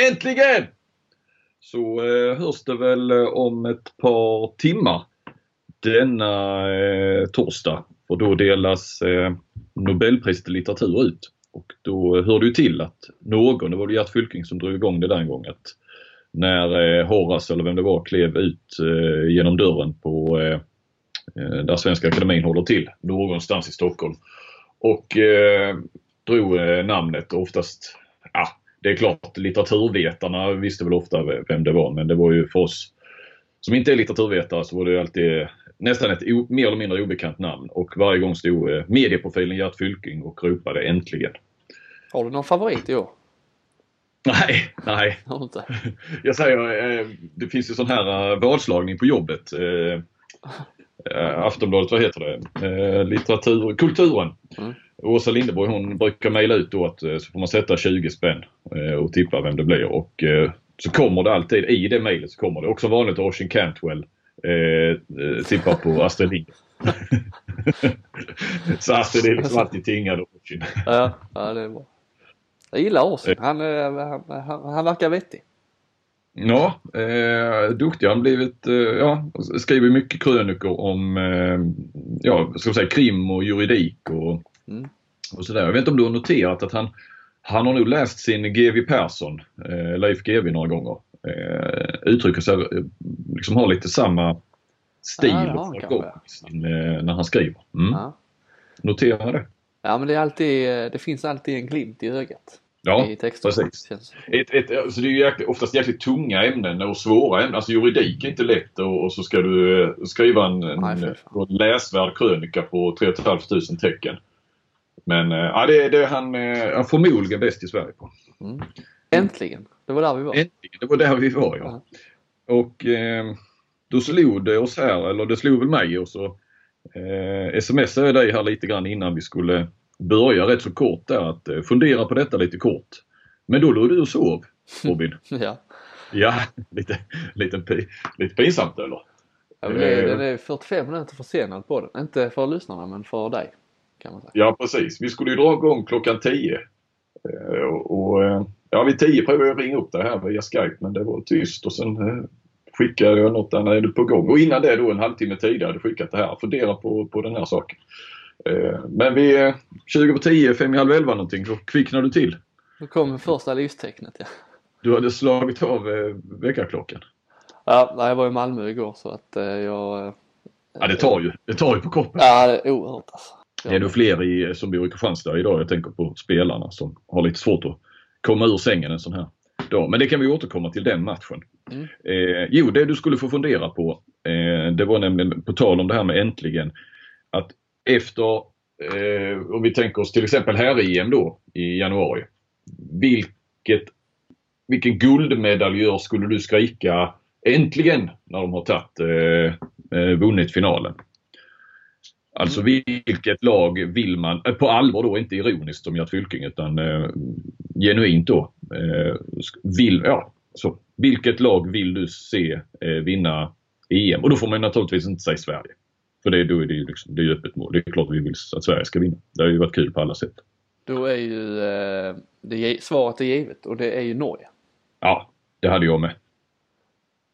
Äntligen! Så eh, hörs det väl eh, om ett par timmar denna eh, torsdag. Och då delas eh, Nobelpriset i litteratur ut. Och då eh, hör det ju till att någon, det var det Gert Fylking som drog igång det där en gång, att när eh, Horace eller vem det var klev ut eh, genom dörren på eh, eh där Svenska Akademin håller till, någonstans i Stockholm. Och eh, drog eh, namnet oftast, ja det är klart litteraturvetarna visste väl ofta vem det var men det var ju för oss som inte är litteraturvetare så var det ju alltid nästan ett o, mer eller mindre obekant namn och varje gång stod eh, medieprofilen Gert Fylking och ropade äntligen. Har du någon favorit i år? Nej, nej. Jag säger, eh, det finns ju sån här eh, vadslagning på jobbet. Eh, Aftonbladet, vad heter det? Litteratur, Kulturen. Mm. Åsa Lindeborg hon brukar mejla ut då att så får man sätta 20 spänn och tippa vem det blir. Och så kommer det alltid, i det mejlet så kommer det också vanligt Ocean Cantwell eh, tippar på Astrid Lindgren. så Astrid är liksom alltid tingad Ocean. ja, ja, det är bra. Jag gillar Åsen. Han, han, han, han verkar vettig. Ja, eh, duktig han blivit. Eh, ja, skriver mycket krönikor om eh, ja, ska säga, krim och juridik och, mm. och sådär. Jag vet inte om du har noterat att han, han har nog läst sin GW Persson, eh, Leif GW några gånger. Eh, uttrycker sig, eh, liksom har lite samma stil ja, och eh, när han skriver. Mm. Ja. Notera det. Ja men det, är alltid, det finns alltid en glimt i ögat. Ja, i precis. Ett, ett, alltså det är ju jäkligt, oftast jäkligt tunga ämnen och svåra ämnen. Alltså juridik är inte lätt och, och så ska du eh, skriva en, Nej, en, läsvärd krönika på 3 500 tecken. Men äh, ja, det, det är han, han förmodligen bäst i Sverige på. Mm. Äntligen! Det var där vi var. Äntligen, det var där vi var ja. ja. Och eh, då slog det oss här, eller det slog väl mig och så eh, smsade jag dig här lite grann innan vi skulle börja rätt så kort där att eh, fundera på detta lite kort. Men då låg du och sov Robin. ja. Ja, lite, lite, lite pinsamt eller? Ja, det är, den är 45 minuter försenad på den. Inte för lyssnarna men för dig. Kan man säga. Ja precis. Vi skulle ju dra igång klockan 10. Eh, och, och eh, ja, vid 10 provade jag ringa upp dig här via Skype men det var tyst och sen skickade jag något där, är du på gång? Och innan det då en halvtimme tidigare hade skickat det här. Fundera på, på den här saken. Eh, men vi 20 på 10, 5 i halv 11 någonting, då kvicknar du till. Då kom första livstecknet ja. Du hade slagit av eh, väckarklockan? Ja, jag var i Malmö igår så att eh, jag... Ja det tar ju, det tar ju på kroppen. Ja det är oerhört alltså. Är det fler i, som bor i Kristianstad idag? Jag tänker på spelarna som har lite svårt att komma ur sängen en sån här dag. Men det kan vi återkomma till den matchen. Mm. Eh, jo, det du skulle få fundera på, eh, det var nämligen på tal om det här med äntligen, att efter, eh, om vi tänker oss till exempel här EM då i januari. Vilket, vilken guldmedaljör skulle du skrika äntligen när de har tagit, eh, eh, vunnit finalen? Alltså mm. vilket lag vill man, eh, på allvar då, inte ironiskt som Gert Fylking utan eh, genuint då. Eh, vill, ja, så, vilket lag vill du se eh, vinna EM? Och då får man naturligtvis inte säga Sverige. För det, då är det ju liksom, det är öppet mål. Det är klart vi vill att Sverige ska vinna. Det har ju varit kul på alla sätt. Då är ju eh, det, svaret är givet och det är ju Norge. Ja, det hade jag med.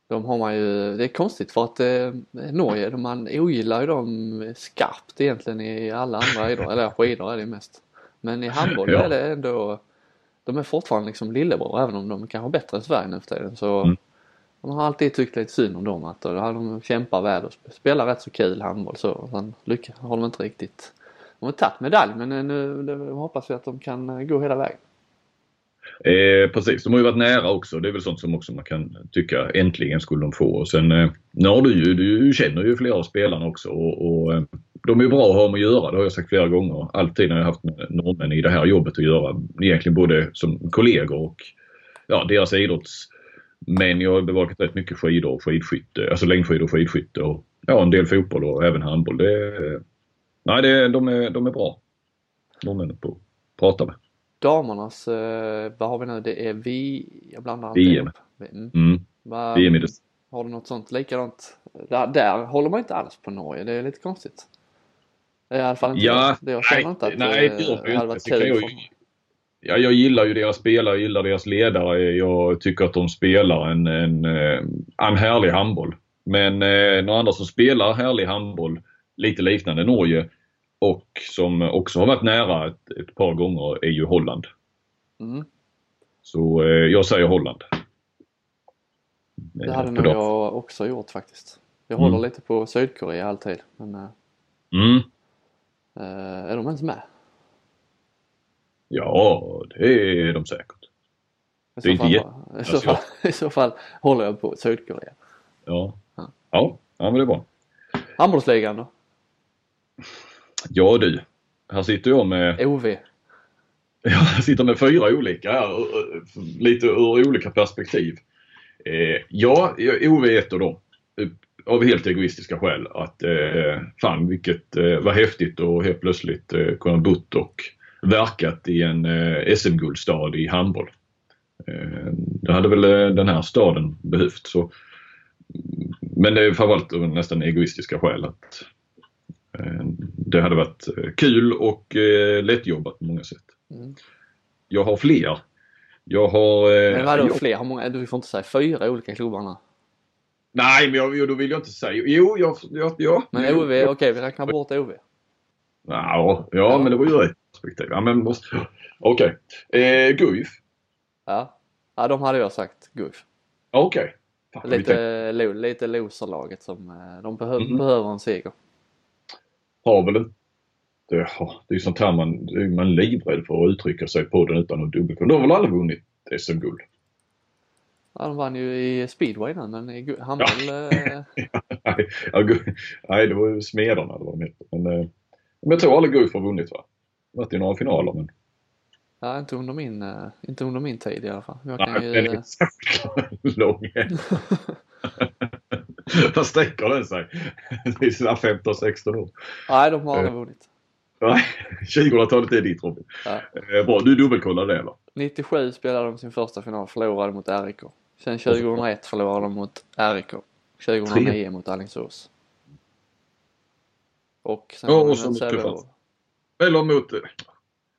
De har man ju, det är konstigt för att eh, Norge, man ogillar ju dem skarpt egentligen i alla andra idrotter, eller skidor är det mest. Men i handboll ja. är det ändå, de är fortfarande liksom lillebror även om de kanske är bättre än Sverige nu för tiden. Så mm. Man har alltid tyckt lite synd om dem att de kämpar väl och spelar rätt så kul handboll så. Sen lyckas, har de inte riktigt. De har tagit medalj men eh, nu det, hoppas vi att de kan eh, gå hela vägen. Eh, precis, de har ju varit nära också. Det är väl sånt som också man kan tycka äntligen skulle de få. Och sen, eh, nu har du ju, du känner ju flera av spelarna också och, och eh, de är bra att ha med att göra. Det har jag sagt flera gånger. Alltid när jag haft med norrmän i det här jobbet att göra. Egentligen både som kollegor och ja, deras idrotts men jag har bevakat rätt mycket skidor och skidskytte, alltså längdskidor och skidskytte och ja, en del fotboll och även handboll. Det, nej, det, de, är, de är bra. Norrmännen på att prata med. Damernas, eh, vad har vi nu? Det är vi, jag blandar VM. Mm. Mm. VM det. Har du något sånt likadant? Där, där håller man inte alls på Norge, det är lite konstigt. I alla fall inte ja, det. Jag känner nej, inte att nej, det, det hade varit kul. Ja, jag gillar ju deras spelare, jag gillar deras ledare. Jag tycker att de spelar en, en, eh, en härlig handboll. Men eh, några andra som spelar härlig handboll, lite liknande Norge och som också har varit nära ett, ett par gånger är ju Holland. Mm. Så eh, jag säger Holland. Det hade nog jag också gjort faktiskt. Jag håller mm. lite på Sydkorea alltid. Men, eh, mm. är de ens med? Ja, det är de säkert. I det är fall, inte i, så fall, I så fall håller jag på Sydkorea. Ja. Ja, ja, men det är bra. Handbollsligan då? Ja du, här sitter jag med OV. Jag sitter med fyra olika här, lite ur olika perspektiv. Eh, ja, OV är ett av dem. Av helt egoistiska skäl. Att eh, fan vilket, eh, vad häftigt och helt plötsligt eh, kunna bott och verkat i en eh, SM-guldstad i handboll. Eh, det hade väl eh, den här staden behövt. Så, men det är framförallt av nästan egoistiska skäl. att Det hade varit kul och lättjobbat på många sätt. Mm. Jag har fler. Jag har... Men vadå jag... fler? Hur många? Du får inte säga fyra olika klubbarna. Nej, men jag, då vill jag inte säga. Jo, jag, jag, ja. Men OV, okej okay, vi räknar bort OV. Ja, ja, men det var ju rätt perspektiv. Ja, men måste... Okej. Okay. Eh, Guif? Ja. ja, de hade jag sagt Guif. Okej. Okay. Lite, lo, lite loserlaget som eh, de behöver, mm. behöver en seger. Har väl inte det, det är sånt här man, man är livrädd för att uttrycka sig på den utan att dubbelkolla. De har väl aldrig vunnit SM-guld? Ja, de vann ju i speedway innan men i handboll... Ja. Eh... nej, det var ju Smederna det var med men, eh, men jag tror aldrig Guif har vunnit va? Varit i några finaler men... Ja, inte under min, uh, inte under min tid i alla fall. Jag Nej, ju... den är inte lång. Vad sträcker den sig? Det är sina 15-16 år. Nej, de har aldrig uh, vunnit. Nej, 2000-talet är ditt Robin. Ja. Bra, du dubbelkollade det eller? 97 spelade de sin första final, förlorade mot RIK. Sen 2001 förlorade de mot RIK. 2009 Tre. mot Alingsås. Och sen oh, så mot Sävehof. Eller mot,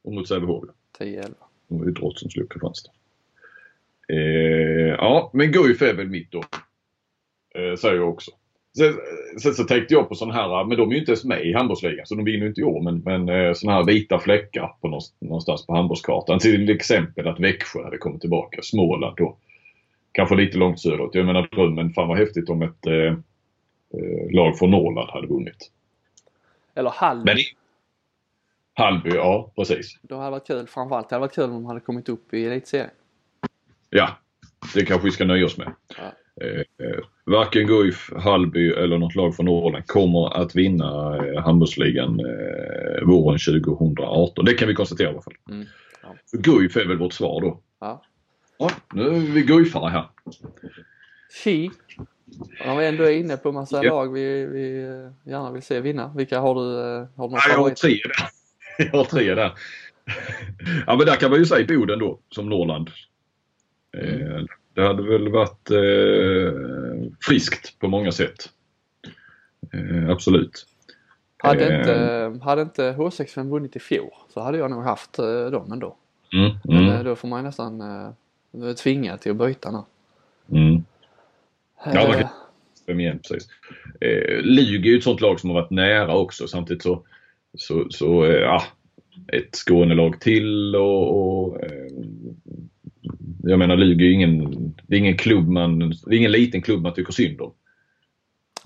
och mot Sävehof. 10-11. Det var ju Drott som slog Kristianstad. Eh, ja, men Guif är väl mitt då. Eh, säger jag också. Sen, sen, så tänkte jag på sådana här, men de är ju inte ens med i handbollsligan så de vinner ju inte i år. Men, men eh, sådana här vita fläckar på någonstans på handbollskartan. Till exempel att Växjö hade kommit tillbaka, Småland då. Kanske lite långt söderut. Jag menar drömmen, fan vad häftigt om ett eh, eh lag från Norrland hade vunnit. Eller Hallby. Hallby, ja precis. Det hade varit kul. Framförallt det hade varit kul om de hade kommit upp i elitserien. Ja, det kanske vi ska nöja oss med. Ja. Eh, eh, varken Guif, Hallby eller något lag från Norrland kommer att vinna eh, handbollsligan eh, våren 2018. Det kan vi konstatera i alla fall. Mm. Ja. Guif är väl vårt svar då. Ja. ja nu är vi Guifare här. Tji! Om vi ändå är inne på massa ja. lag vi, vi gärna vill se vinna. Vilka har du? Eh, har du några ja, jag har tre där. Jag har tre där. ja men där kan man ju säga Boden då som Norrland. Mm. Eh, det hade väl varit eh, friskt på många sätt. Eh, absolut. Hade eh, inte, hade inte H65 vunnit i fjol så hade jag nog haft eh, dem ändå. Mm, mm. Men eh, då får man nästan eh, tvinga till att byta nu. Mm. Ja, man kan igen precis. Eh, Lyg är ju ett sånt lag som har varit nära också samtidigt så, så, så eh, ja, ett Skånelag till och, och eh, jag menar Lugi är ingen, det är ingen klubb man, det är ingen liten klubb man tycker synd om.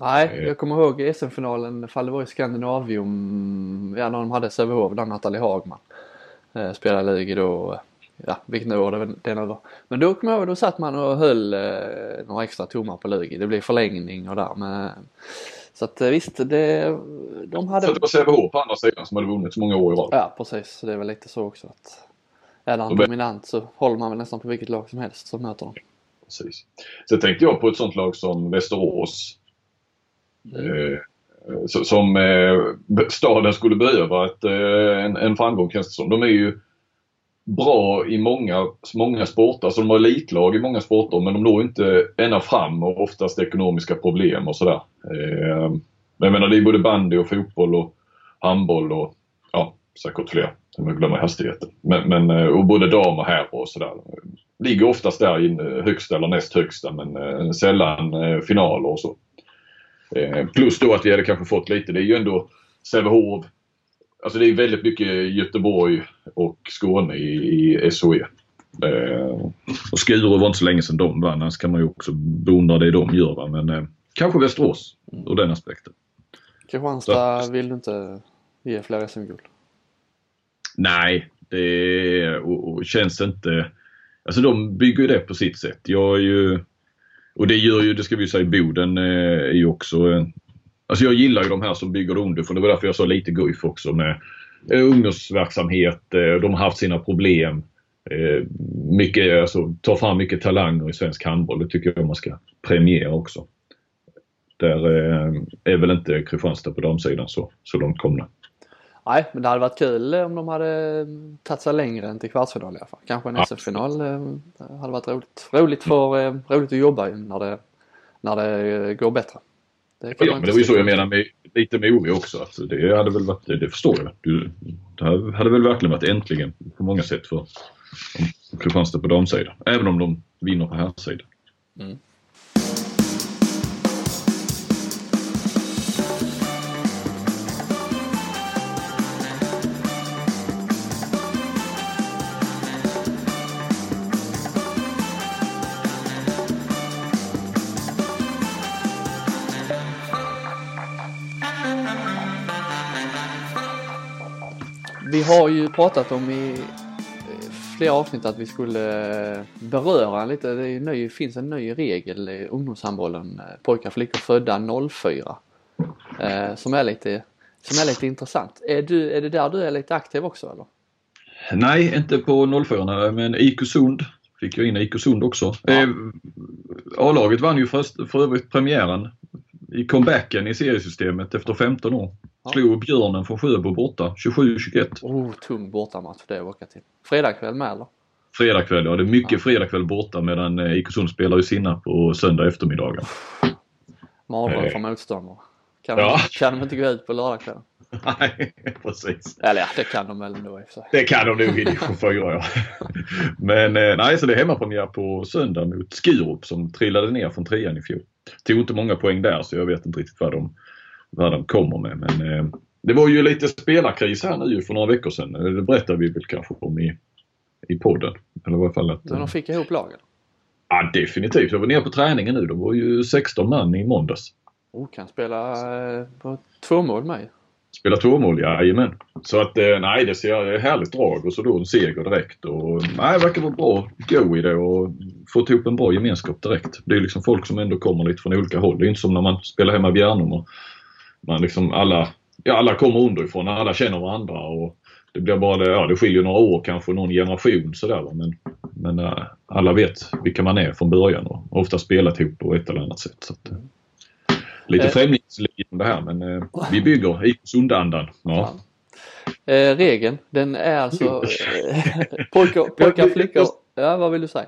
Nej, eh. jag kommer ihåg SM-finalen, fall det var i Skandinavium, ja när de hade Sävehof, där Nathalie Hagman eh, spelade Lugi då. Ja, vilket år det, det nu var. Men då kommer jag ihåg, då satt man och höll eh, några extra tummar på Lugi. Det blev förlängning och där med så att eh, visst, det, de hade... Så det var Sävehof på andra sidan som hade vunnit så många år i rad? Ja, precis. Så det är väl lite så också att är han dominant så håller man väl nästan på vilket lag som helst som möter dem. Precis. Sen tänkte jag på ett sånt lag som Västerås. Mm. Eh, som eh, staden skulle behöva ett, eh, en, en framgång känns det som. De är ju bra i många, många sporter. Alltså de har elitlag i många sporter men de når inte ända fram och oftast ekonomiska problem och sådär. Eh, men jag menar det är både bandy och fotboll och handboll och ja, säkert fler. om jag glömmer hastigheten. Men, men eh, och både damer och och sådär. Ligger oftast där inne högsta eller näst högsta men eh, sällan eh, finaler och så. Ehm, plus då att vi hade kanske fått lite, det är ju ändå Sävehof. Alltså det är väldigt mycket Göteborg och Skåne i, i SOE. Eh, och Skuru var inte så länge sedan de vann. Annars kan man ju också beundra det de gör. Va? Men eh, kanske Västerås ur den aspekten. Kristianstad så. vill du inte ge fler SM-guld? Nej, det och, och känns inte... Alltså de bygger ju det på sitt sätt. Jag är ju... Och det gör ju, det ska vi ju säga, Boden eh, är ju också... Alltså jag gillar ju de här som bygger underifrån. Det var därför jag sa lite Guif också med eh, ungdomsverksamhet. Eh, de har haft sina problem. Eh, mycket, alltså, tar fram mycket talanger i svensk handboll. Det tycker jag man ska premiera också. Där är väl inte Kristianstad på damsidan så, så långt komna. Nej, men det hade varit kul om de hade tagit sig längre än till kvartsfinal i alla fall. Kanske en SM-final hade varit roligt. Roligt, för, roligt att jobba när det, när det går bättre. Det ja, men det var ju så jag menar med, lite med Omi också. Alltså, det hade väl varit, det, det förstår jag. Du, det hade väl verkligen varit äntligen på många sätt för Kristianstad på damsidan. Även om de vinner på herrsidan. Mm. Har ju pratat om i flera avsnitt att vi skulle beröra lite, det ny, finns en ny regel i ungdomshandbollen, eh, pojkar och flickor födda 04. Eh, som, är lite, som är lite intressant. Är, du, är det där du är lite aktiv också eller? Nej, inte på 04 men IK Sund fick jag in IK Sund också. Ja. Eh, A-laget vann ju för, för övrigt premiären i comebacken i seriesystemet efter 15 år. Ja. Slog Björnen från Sjöbo borta, 27-21. Oh, tung bortamatch det att åka till. Fredagkväll med eller? Fredagkväll, ja. Det är mycket ja. fredagkväll borta medan eh, IK spelar ju sina på söndag eftermiddagar. Mardröm eh. för motståndare. Kan, ja. de, kan de inte gå ut på lördagskvällen? Nej, precis. Eller ja, det kan de väl ändå i och för sig. Det kan de nog i division 4 ja. Men eh, nej, så det är hemmapremiär på söndag mot Skurup som trillade ner från trean i fjol. Tog inte många poäng där så jag vet inte riktigt vad de, vad de kommer med. Men eh, det var ju lite spelarkris här nu för några veckor sedan. Det berättade vi väl kanske om i, i podden. Eller i alla fall att, Men de fick ihop lagen? Ja definitivt. Jag var nere på träningen nu. De var ju 16 man i måndags. Oh, kan spela eh, på två mål med Spela tvåmål, jajamän. Så att eh, nej, det ser härligt drag och så då en seger direkt. Och, nej, det verkar vara bra go i det och få ihop en bra gemenskap direkt. Det är liksom folk som ändå kommer lite från olika håll. Det är inte som när man spelar hemma i Bjärnum och man liksom alla, ja, alla kommer underifrån, alla känner varandra och det blir bara det, ja det skiljer några år kanske, någon generation sådär men, men äh, alla vet vilka man är från början och ofta spelat ihop på ett eller annat sätt. Så att, Lite eh. främlingsliknande här men eh, vi bygger i sundandan. Ja. Eh, regeln den är alltså eh, pojkar, pojkar flickor. Ja vad vill du säga?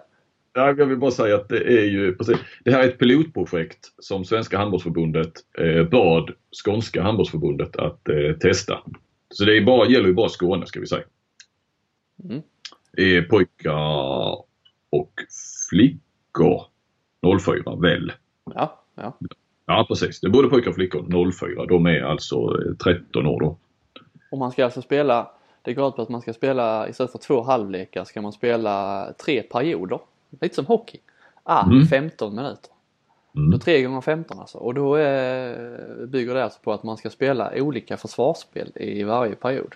Ja, jag vill bara säga att det är ju precis, det här är ett pilotprojekt som Svenska handbollsförbundet eh, bad Skånska handbollsförbundet att eh, testa. Så det är bara, gäller ju bara Skåne ska vi säga. Mm. Eh, pojkar och flickor 04 väl? Ja, ja. Ja precis, det är både pojkar och flickor 04. De är alltså 13 år då. Och man ska alltså spela, det går ut på att man ska spela istället för två halvlekar ska man spela tre perioder. Lite som hockey. Ah, mm. 15 minuter. Mm. Så 3 gånger 15 alltså. Och då är, bygger det alltså på att man ska spela olika försvarsspel i varje period.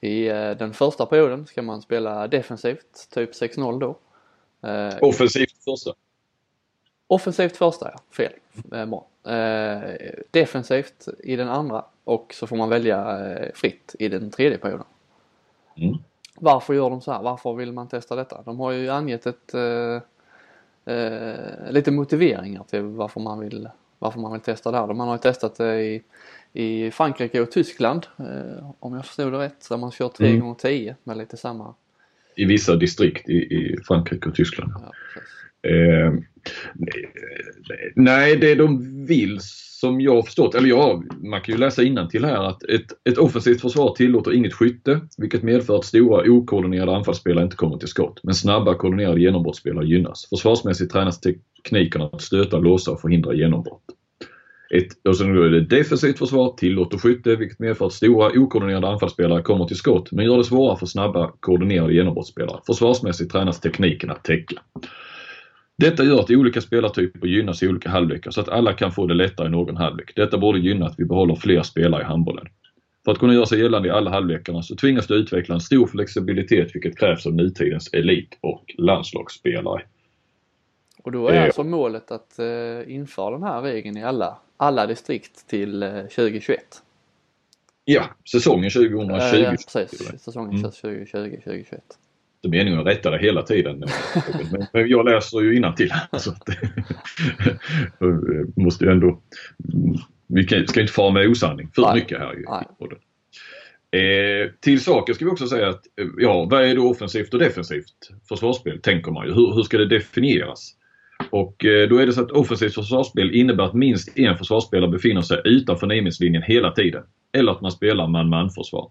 I eh, den första perioden ska man spela defensivt, typ 6-0 då. Eh, Offensivt första? Offensivt första ja, fel. Eh, bra. Eh, defensivt i den andra och så får man välja eh, fritt i den tredje perioden. Mm. Varför gör de så här? Varför vill man testa detta? De har ju angett ett eh, eh, lite motiveringar till varför man vill varför man vill testa det här. Man har ju testat det i, i Frankrike och Tyskland eh, om jag förstod det rätt. Där man kör 3 mm. gånger 10 med lite samma i vissa distrikt i, i Frankrike och Tyskland. Ja, Eh, nej, det de vill som jag har förstått, eller ja, man kan ju läsa till här att ett, ett offensivt försvar tillåter inget skytte, vilket medför att stora okoordinerade anfallsspelare inte kommer till skott. Men snabba koordinerade genombrottsspelare gynnas. Försvarsmässigt tränas teknikerna att stöta, låsa och förhindra genombrott. Ett, och sen är det defensivt försvar tillåter skytte vilket medför att stora okoordinerade anfallsspelare kommer till skott men gör det svårare för snabba koordinerade genombrottsspelare. Försvarsmässigt tränas tekniken att täcka. Detta gör att olika spelartyper gynnas i olika halvlekar så att alla kan få det lättare i någon halvlek. Detta borde gynna att vi behåller fler spelare i handbollen. För att kunna göra sig gällande i alla halvlekarna så tvingas du utveckla en stor flexibilitet vilket krävs av nutidens elit och landslagsspelare. Och då är eh, alltså målet att eh, införa den här regeln i alla, alla distrikt till eh, 2021? Ja, säsongen 2020. Ja, precis. Säsongen mm. 2020-2021 inte meningen att rätta det hela tiden. Men jag läser ju innantill. Så måste ju ändå, vi ska inte fara med osanning för Nej. mycket här podden. Eh, till saker ska vi också säga att ja, vad är då offensivt och defensivt försvarsspel tänker man ju. Hur, hur ska det definieras? Och eh, då är det så att offensivt försvarsspel innebär att minst en försvarsspelare befinner sig utanför nivålinjen hela tiden. Eller att man spelar man-man försvar.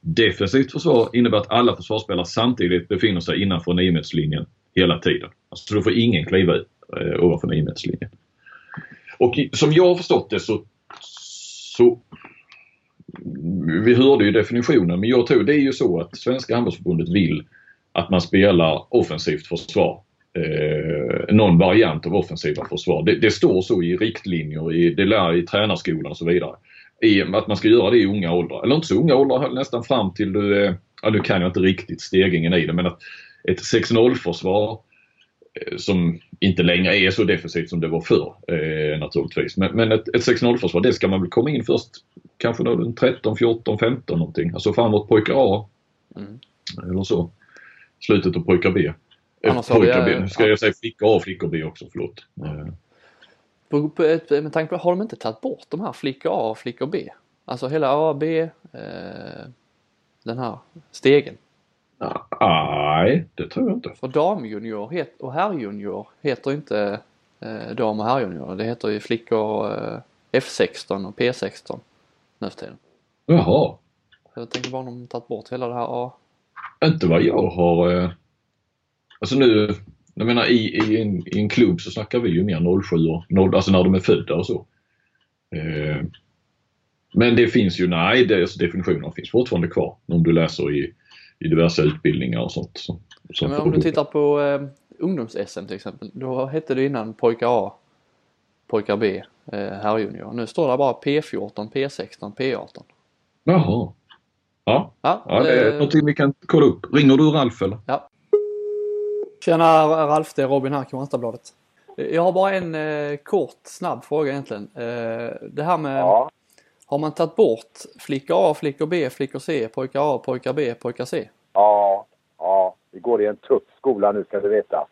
Defensivt försvar innebär att alla försvarsspelare samtidigt befinner sig innanför 9 hela tiden. Alltså då får ingen kliva ut eh, ovanför 9 Och som jag har förstått det så, så vi hörde ju definitionen men jag tror det är ju så att Svenska handbollsförbundet vill att man spelar offensivt försvar. Eh, någon variant av offensiva försvar. Det, det, står så i riktlinjer, i, det lär i tränarskolan och så vidare i att man ska göra det i unga åldrar. Eller inte så unga åldrar, nästan fram till du är, ja nu kan jag inte riktigt stegringen i det men att ett 6-0 försvar eh, som inte längre är så defensivt som det var förr eh, naturligtvis. Men, men ett, ett 6-0 försvar det ska man väl komma in först kanske då 13, 14, 15 någonting. Alltså framåt pojkar A. Mm. Eller så. Slutet av pojkar B. Eh, pojkar B. Nu ska jag säga flickor A och flickor B också, förlåt. Eh. På, på, med tanke på, har de inte tagit bort de här flickor A och flickor B? Alltså hela A, B, eh, den här stegen. Nej, det tror jag inte. För damjunior och herrjunior heter inte eh, dam och herrjunior. Det heter ju flickor eh, F16 och P16 nu för tiden. Jaha. Jag tänker bara om de tagit bort hela det här A. Inte vad jag har... Alltså nu jag menar i, i, en, i en klubb så snackar vi ju mer 07 och 0, alltså när de är födda och så. Eh, men det finns ju, nej, det, alltså definitionerna finns fortfarande kvar om du läser i, i diverse utbildningar och sånt. Så, ja, men om du tittar på eh, ungdoms-SM till exempel. Då hette det innan pojkar A, pojkar B, eh, herrjunior. Nu står det bara P14, P16, P18. Jaha. Ja, ja, ja det är eh, någonting vi kan kolla upp. Ringer du Ralf eller? Ja. Tjena Ralf, det är Robin här, Kristianstadsbladet. Jag har bara en eh, kort, snabb fråga egentligen. Eh, det här med, ja. har man tagit bort flickor A, flickor B, flickor C, pojkar A, pojkar B, pojkar C? Ja, ja, vi går i en tuff skola nu ska du veta.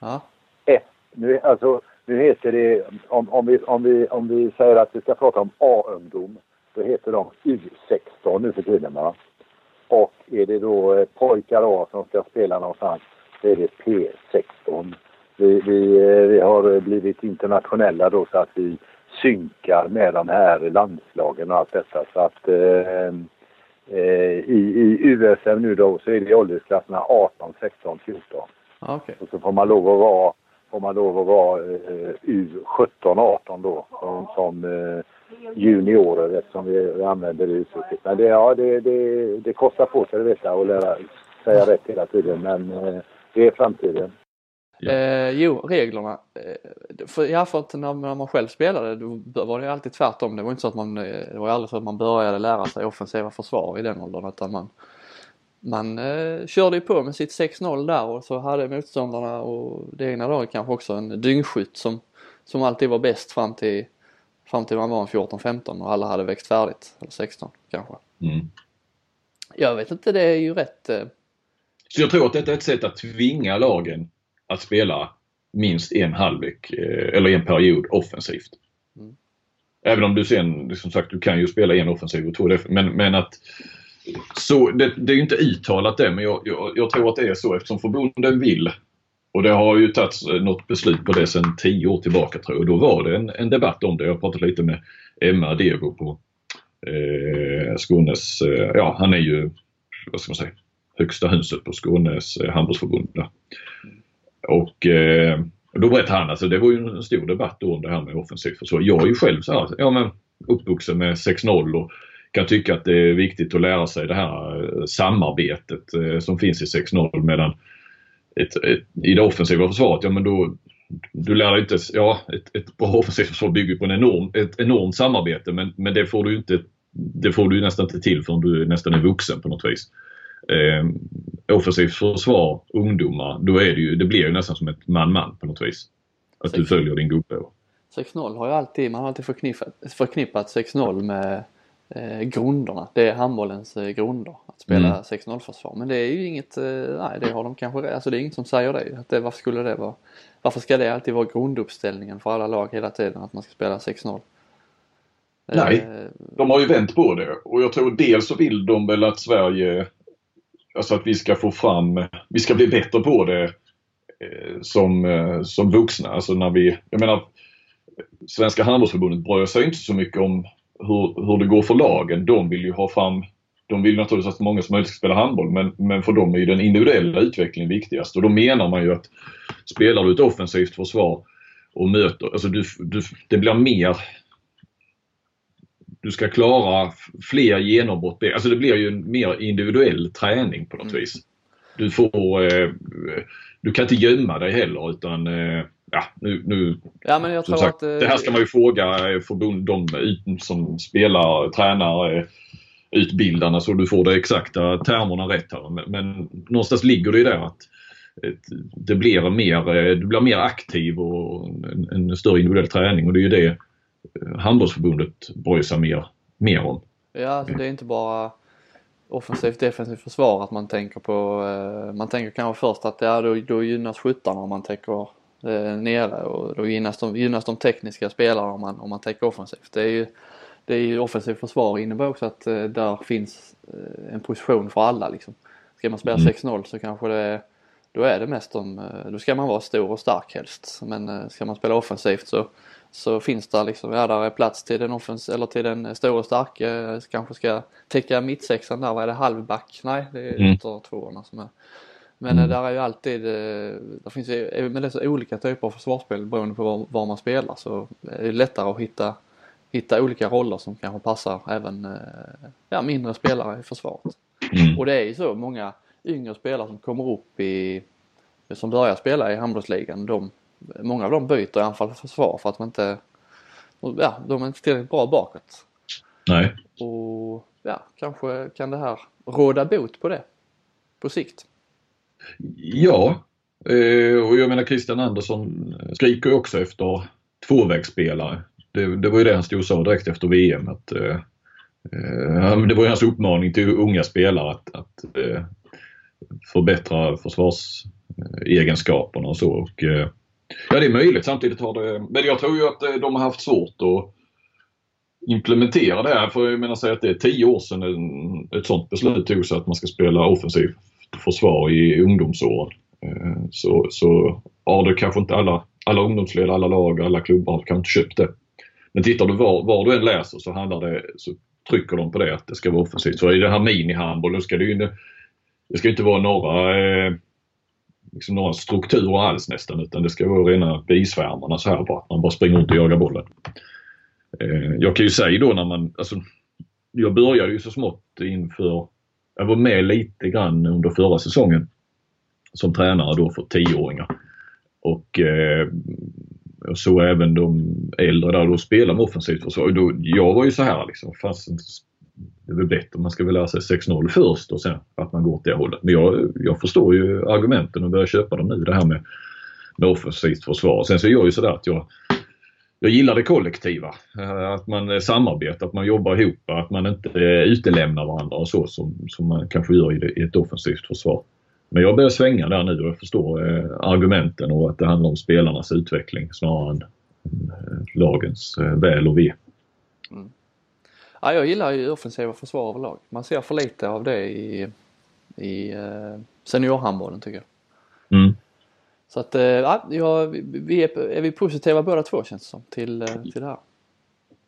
Ja. F, nu, alltså, nu heter det, om, om, vi, om, vi, om vi säger att vi ska prata om A-ungdom, då heter de U16 nu för tiden. Va? Och är det då eh, pojkar A som ska spela någonstans så är det P16. Vi, vi, eh, vi har blivit internationella då så att vi synkar med de här landslagen och allt detta. Så att eh, eh, i, i USM nu då så är det åldersklasserna 18, 16, 14. Okay. Och så får man lov att vara, får man lov att vara eh, U17, 18 då som, som eh, juniorer eftersom vi, använder det uttrycket. Men det, ja, det, det, det kostar på sig att veta och lära säga rätt hela tiden men eh, det är framtiden. Ja. Eh, jo, reglerna. Eh, för, ja, för att när, när man själv spelade då var det alltid tvärtom. Det var inte så att man, eh, det var aldrig så att man började lära sig offensiva försvar i den åldern utan man, man eh, körde ju på med sitt 6-0 där och så hade motståndarna och det egna laget kanske också en dyngskytt som, som alltid var bäst fram till, fram till man var 14-15 och alla hade växt färdigt. Eller 16 kanske. Mm. Jag vet inte, det är ju rätt eh, så jag tror att detta är ett sätt att tvinga lagen att spela minst en halvlek eh, eller en period offensivt. Mm. Även om du sen, som sagt, du kan ju spela en offensiv och två men, men att så det, det är ju inte uttalat det men jag, jag, jag, tror att det är så eftersom förbunden vill Och det har ju tagits något beslut på det sedan tio år tillbaka tror jag. Och då var det en, en debatt om det. Jag pratat lite med Emma Diego på eh, Skånes, eh, ja han är ju, vad ska man säga, högsta huset på Skånes eh, handbollsförbund. Och eh, då berättade han, alltså det var ju en stor debatt då om det här med offensivt försvar. Jag är ju själv så här, ja men uppvuxen med 6-0 och kan tycka att det är viktigt att lära sig det här eh, samarbetet eh, som finns i 6-0 medan ett, ett, i det offensiva försvaret, ja men då du lär dig inte, ja ett, ett bra offensivt försvar bygger på en enorm, ett enormt samarbete men, men det får du inte det får du nästan inte till förrän du nästan är vuxen på något vis. Eh, offensivt försvar, ungdomar, då är det ju, det blir ju nästan som ett man-man på något vis. Att 6 du följer din gubbe. 6-0 har ju alltid, man har alltid förknippat, förknippat 6-0 med eh, grunderna. Det är handbollens eh, grunder. Att spela mm. 6-0 försvar. Men det är ju inget, eh, nej det har de kanske, alltså det är inget som säger det. Att det varför skulle det vara, varför ska det alltid vara grunduppställningen för alla lag hela tiden att man ska spela 6-0? Nej, eh, de har ju vänt på det och jag tror dels så vill de väl att Sverige, alltså att vi ska få fram, vi ska bli bättre på det eh, som, eh, som vuxna. Alltså när vi, jag menar Svenska handbollsförbundet bryr sig inte så mycket om hur, hur det går för lagen. De vill ju ha fram de vill naturligtvis att många som möjligt ska spela handboll men, men för dem är ju den individuella utvecklingen viktigast och då menar man ju att spelar du ett offensivt försvar och möter, alltså du, du, det blir mer du ska klara fler genombrott. Alltså det blir ju en mer individuell träning på något mm. vis. Du får, eh, du kan inte gömma dig heller utan eh, ja, nu, nu ja, men jag tror sagt, att, eh, det här ska man ju fråga förbund, de som spelar, tränar, utbildarna så du får de exakta termerna rätt här. Men, men någonstans ligger det ju där att det blir mer, du blir mer aktiv och en, en större individuell träning och det är ju det handbollsförbundet bryr sig mer, mer om. Ja, alltså det är inte bara offensivt defensivt försvar att man tänker på, eh, man tänker kanske först att ja, då, då gynnas skyttarna om man täcker eh, nere och då gynnas de, gynnas de tekniska spelarna om man, om man täcker offensivt. Det är ju, det är ju offensivt försvar innebär också att eh, där finns eh, en position för alla liksom. Ska man spela mm. 6-0 så kanske det då är det mest om, eh, då ska man vara stor och stark helst. Men eh, ska man spela offensivt så så finns det liksom, ja där är plats till den offens eller till den stora och starka. Kanske ska täcka mittsexan där, vad är det, halvback? Nej, det är mm. yttertvåorna som är. Men mm. där är ju alltid, eh, det finns ju, men det är så olika typer av försvarsspel beroende på var, var man spelar så är det lättare att hitta, hitta olika roller som kanske passar även eh, ja, mindre spelare i försvaret. Mm. Och det är ju så många yngre spelare som kommer upp i, som börjar spela i handbollsligan, de många av dem byter i anfall och försvar för att man inte, ja, de är inte tillräckligt bra bakåt. Nej. Och ja, kanske kan det här råda bot på det på sikt. Ja, eh, och jag menar Christian Andersson skriker ju också efter tvåvägsspelare. Det, det var ju det han stod och sa direkt efter VM att eh, eh, det var ju hans uppmaning till unga spelare att, att förbättra försvarsegenskaperna och så. Och, Ja det är möjligt. Samtidigt har det... Men jag tror ju att eh, de har haft svårt att implementera det här. För jag menar säga att det är tio år sedan ett sånt beslut togs att man ska spela offensivt försvar i ungdomsåren. Eh, så, så ja, det kanske inte alla, alla ungdomsledare, alla lag, alla klubbar kan kanske inte köpt det. Men tittar du var, var du än läser så handlar det, så trycker de på det att det ska vara offensivt. Så i det här minihandbollen ska det ju det ska inte vara några eh, liksom några strukturer alls nästan utan det ska vara rena bisvärmarna så här bara. Man bara springer runt och jagar bollen. Eh, jag kan ju säga då när man, alltså, jag började ju så smått inför, jag var med lite grann under förra säsongen som tränare då för tioåringar. Och eh, jag såg även de äldre där då spela med offensivt försvar. jag var ju så här liksom, fast det är väl bättre, man ska väl lära sig 6-0 först och sen att man går åt det hållet. Men jag, jag förstår ju argumenten och börjar köpa dem nu det här med, med offensivt försvar. Sen så är jag ju sådär att jag, jag gillar det kollektiva. Eh, att man samarbetar, att man jobbar ihop, att man inte eh, utelämnar varandra och så som, som man kanske gör i, det, i ett offensivt försvar. Men jag börjar svänga där nu och jag förstår eh, argumenten och att det handlar om spelarnas utveckling snarare än eh, lagens eh, väl och ve. Mm. Ja, jag gillar ju offensiva försvar överlag. Man ser för lite av det i, i eh, seniorhandbollen tycker jag. Mm. Så att, ja, vi är, är vi positiva båda två känns det som till, till det här.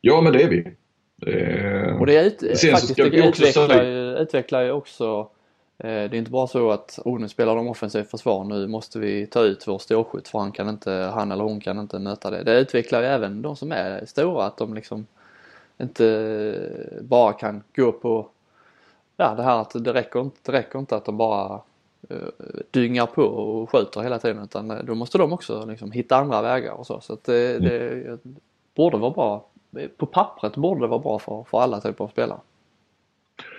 Ja men det är vi. Eh, och det, är ut, faktiskt, det utvecklar, ju, utvecklar ju också eh, det är inte bara så att oh, nu spelar de offensivt försvar, nu måste vi ta ut vår ståskytt för han kan inte, han eller hon kan inte möta det. Det utvecklar ju även de som är stora att de liksom inte bara kan gå på ja, det här att det räcker inte, det räcker inte att de bara uh, dyngar på och skjuter hela tiden utan eh, då måste de också liksom hitta andra vägar och så. Så att det, mm. det borde vara bra på pappret borde det vara bra för, för alla typer av spelare.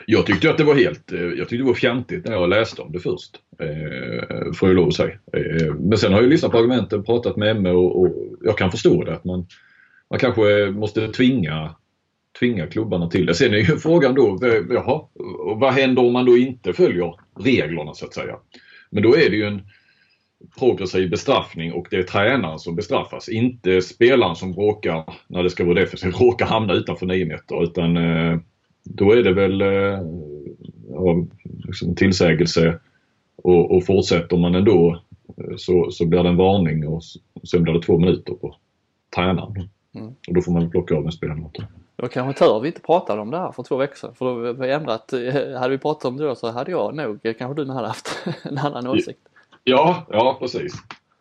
Jag tyckte att det var helt, eh, jag tyckte det var fjantigt när jag läste om det först. Eh, får jag lov att säga. Eh, men sen har jag lyssnat på argumenten, pratat med Emme och, och jag kan förstå det. Att man, man kanske måste tvinga, tvinga klubbarna till det. Sen är ju frågan då, jaha, vad händer om man då inte följer reglerna så att säga? Men då är det ju en progressiv bestraffning och det är tränaren som bestraffas. Inte spelaren som råkar, när det ska vara defensivt, råkar hamna utanför 9 meter utan eh, då är det väl eh, liksom tillsägelse och, och fortsätter man ändå eh, så, så blir det en varning och sen blir det två minuter på tränaren. Mm. Och då får man plocka av en spelare. Det var kanske tur vi inte pratade om det här för två veckor sedan. För då hade vi ändrat, eh, hade vi pratat om det då så hade jag nog, kanske du med hade haft en annan åsikt. Ja, ja precis.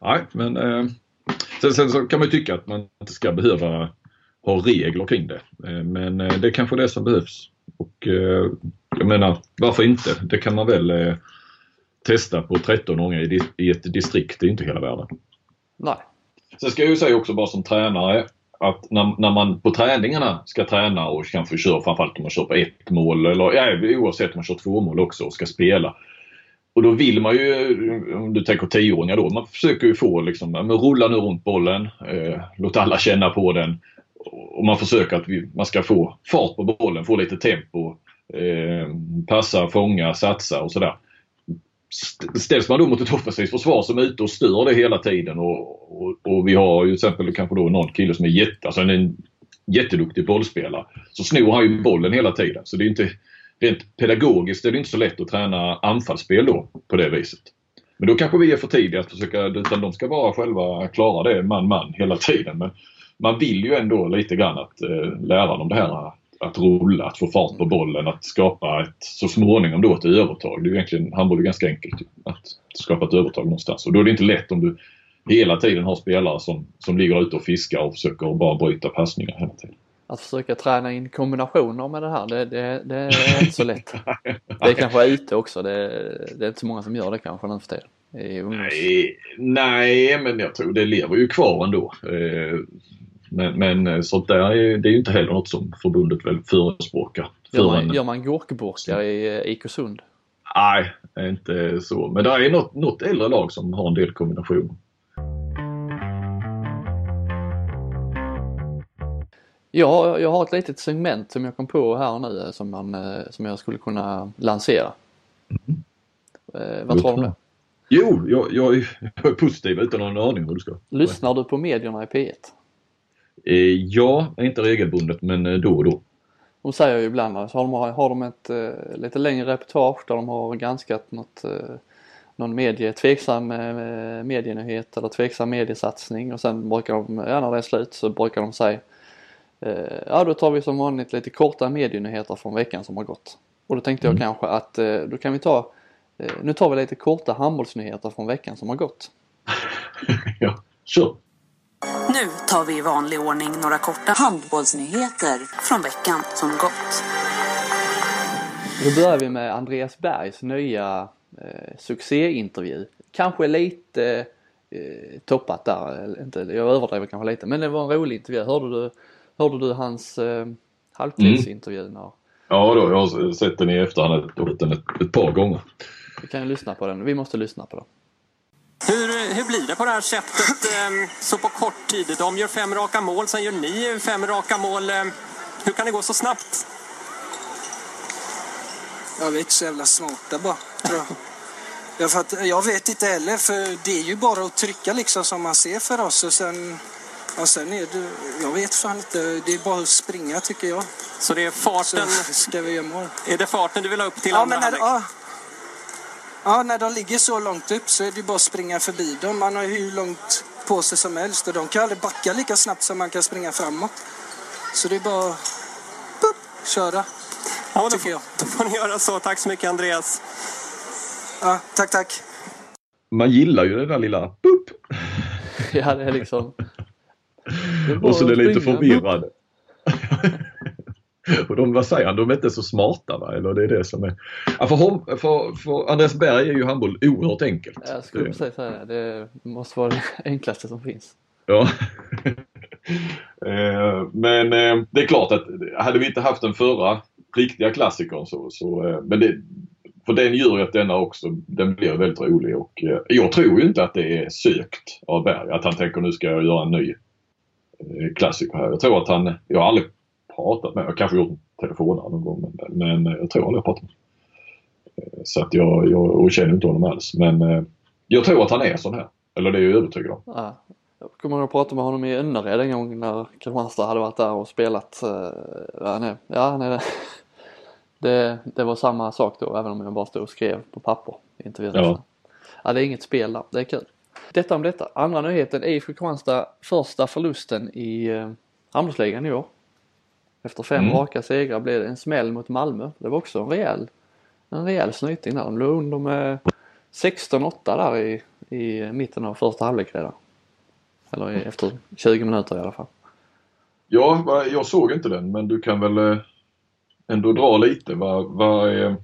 Nej, men eh, sen, sen, så kan man ju tycka att man inte ska behöva ha regler kring det. Eh, men eh, det är kanske det som behövs. Och eh, jag menar, varför inte? Det kan man väl eh, testa på 13 gånger i, i ett distrikt. Det är inte hela världen. Nej. Sen ska jag ju säga också bara som tränare att när, när man på träningarna ska träna och kanske kör framförallt om man kör på ett mål eller ja, oavsett om man kör två mål också och ska spela och då vill man ju, om du tänker tioåringar då, man försöker ju få liksom, men rulla nu runt bollen, eh, låt alla känna på den. Och man försöker att vi, man ska få fart på bollen, få lite tempo, eh, passa, fånga, satsa och sådär. Ställs man då mot ett offensivt försvar som är ute och stör det hela tiden och, och, och vi har ju till exempel kanske då någon kille som är jätte, alltså en jätteduktig bollspelare. Så snor han ju bollen hela tiden. Så det är inte rent pedagogiskt är det inte så lätt att träna anfallsspel då på det viset. Men då kanske vi är för tidiga att försöka, utan de ska bara själva klara det man-man hela tiden. Men man vill ju ändå lite grann att eh, lära dem det här att rulla, att få fart på bollen, att skapa ett, så småningom då ett övertag. Det är ju egentligen, handboll är ganska enkelt att skapa ett övertag någonstans. Och då är det inte lätt om du hela tiden har spelare som, som ligger ute och fiskar och försöker bara bryta passningar hela tiden att försöka träna in kombinationer med det här, det, det, det är inte så lätt. Det är kanske ute också, det, det, är inte så många som gör det kanske nu för tiden. Nej, nej, men jag tror det lever ju kvar ändå. Eh, men, men sånt där är, det är ju inte heller något som förbundet väl förespråkar. Gör man, gör man gurkburkar i eh, Ikosund? Nej, inte så. Men det är något, något äldre lag som har en del kombinationer. Ja, jag har ett litet segment som jag kom på här nu eh, som, man, eh, som jag skulle kunna lansera. Mm. Eh, vad tror du om det? Jo, jag, jag, är positiv utan någon aning hur du ska. Lyssnar du på medierna i P1? Eh, ja, inte regelbundet men eh, då och då. De säger ju ibland så har de, har de ett eh, lite längre reportage där de har granskat något, någon medie, tveksam medienyhet eller tveksam mediesatsning och sen brukar de, ja när det är slut så brukar de säga ja, då tar vi som vanligt lite korta medienyheter från veckan som har gått. Och då tänkte jag mm. kanske att då kan vi ta, nu tar vi lite korta handbollsnyheter från veckan som har gått. ja, så. Nu tar vi i vanlig ordning några korta handbollsnyheter från veckan som gått. Då börjar vi med Andreas Bergs nya eh, succéintervju. Kanske lite eh, toppat där, inte, jag överdriver kanske lite, men det var en rolig intervju. Hörde du Hörde du hans eh, halvtidsintervju? Mm. Ja då, jag har sett den i efterhand ett, ett, ett par gånger. Vi kan ju lyssna på den. Vi måste lyssna på den. Hur, hur blir det på det här sättet eh, så på kort tid? De gör fem raka mål, sen gör ni fem raka mål. Eh, hur kan det gå så snabbt? Jag vet inte så jävla smarta bara, tror jag. jag, för att, jag vet inte heller, för det är ju bara att trycka liksom som man ser för oss och sen Ja, sen är det, jag vet fan inte, det är bara att springa tycker jag. Så det är farten? Så ska vi göra mål. Är det farten du vill ha upp till ja, andra men när, ja. Ja, när de ligger så långt upp så är det ju bara att springa förbi dem. Man har ju hur långt på sig som helst och de kan aldrig backa lika snabbt som man kan springa framåt. Så det är bara pup, köra, Ja, då, tycker jag. då får ni göra så. Tack så mycket Andreas. Ja, tack, tack. Man gillar ju den där lilla boop. Ja, det är liksom... Det är Och så är det att lite förvirrad. och de, vad säger han, de är inte så smarta va? Eller det är det som är... Ja, för, hom, för, för Andreas Berg är ju handboll oerhört enkelt. Jag skulle precis säga det. Det måste vara det enklaste som finns. Ja. Eh, Men eh, det är klart att hade vi inte haft den förra riktiga klassikern så, så eh, men det, för den gör ju att denna också, den blir väldigt rolig och jag tror ju inte att det är sökt av Berg att han tänker nu ska jag göra en ny klassiker här. Jag tror att han, jag har aldrig pratat med, jag kanske gjort en telefonare någon gång men, men jag tror aldrig jag pratat med honom. Eh, Så att jag, jag känner inte honom alls men eh, jag tror att han är sån här. Eller det är jag övertygad om. Ja. Jag kommer ihåg att prata med honom i Önnered en gång när Kristianstad hade varit där och spelat. eh, Ja, nej, ja, nej, det, det, var samma sak då även om jag bara stod och skrev på papper. Inte vet Ja. ja, det är inget spel där. Det är kul. Detta om detta. Andra nyheten. IFK Kristianstad första förlusten i handbollsligan i år. Efter fem Mm. raka segrar blev det en smäll mot Malmö. Det var också en rejäl, en rejäl snyting där. De låg under med 16-8 där i, i mitten av första halvlek redan. Eller i, efter 20 minuter i alla fall. Ja, jag såg inte den men du kan väl eh, ändå dra lite. Va, va, eh,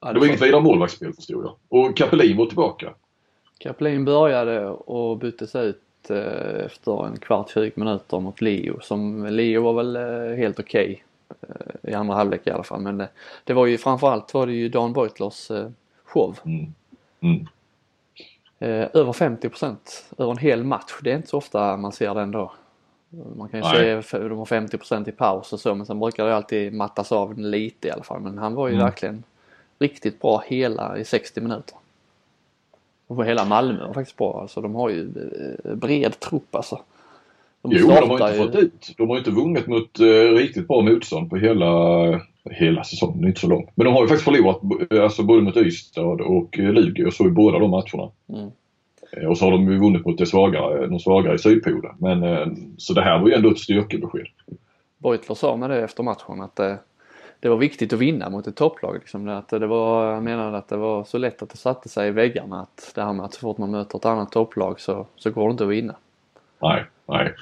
Ja, det var inget vidare målvaktsspel förstod jag. Och Capelin var tillbaka. Kapelin började och byttes ut eh, efter en kvart 20 minuter mot Leo. Som Leo var väl eh, helt okej eh, i andra halvlek i alla fall. Men det, det var ju framförallt var det ju Dan Beutlers show. Mm. Mm. Över 50% över en hel match. Det är inte så ofta man ser den då. Man kan ju Nej. se f- de har 50% i paus och så men sen brukar det alltid mattas av lite i alla fall. Men han var ju Mm. verkligen riktigt bra hela i 60 minuter. Och hela Malmö var faktiskt bra. Alltså de har ju eh, bred trupp alltså. De Jo, de har inte fått ut. De har inte vunnit mot eh, riktigt bra motstånd på hela, hela säsongen. Det är inte så långt. Men de har ju faktiskt förlorat eh, alltså, både mot Ystad och eh, Lugi. Jag såg båda de matcherna. Mm. Eh, Och så har de ju vunnit mot det svagare, de svagare i Sydpolen. Men, eh, så det här var ju ändå ett styrkebesked. Beutler sa med det efter matchen att det, var viktigt att vinna mot ett topplag. Liksom. Att det var, jag menade att det var så lätt att det satte sig i väggarna. Att det här med att så fort man möter ett annat topplag så, så går det inte att vinna. Nej, nej.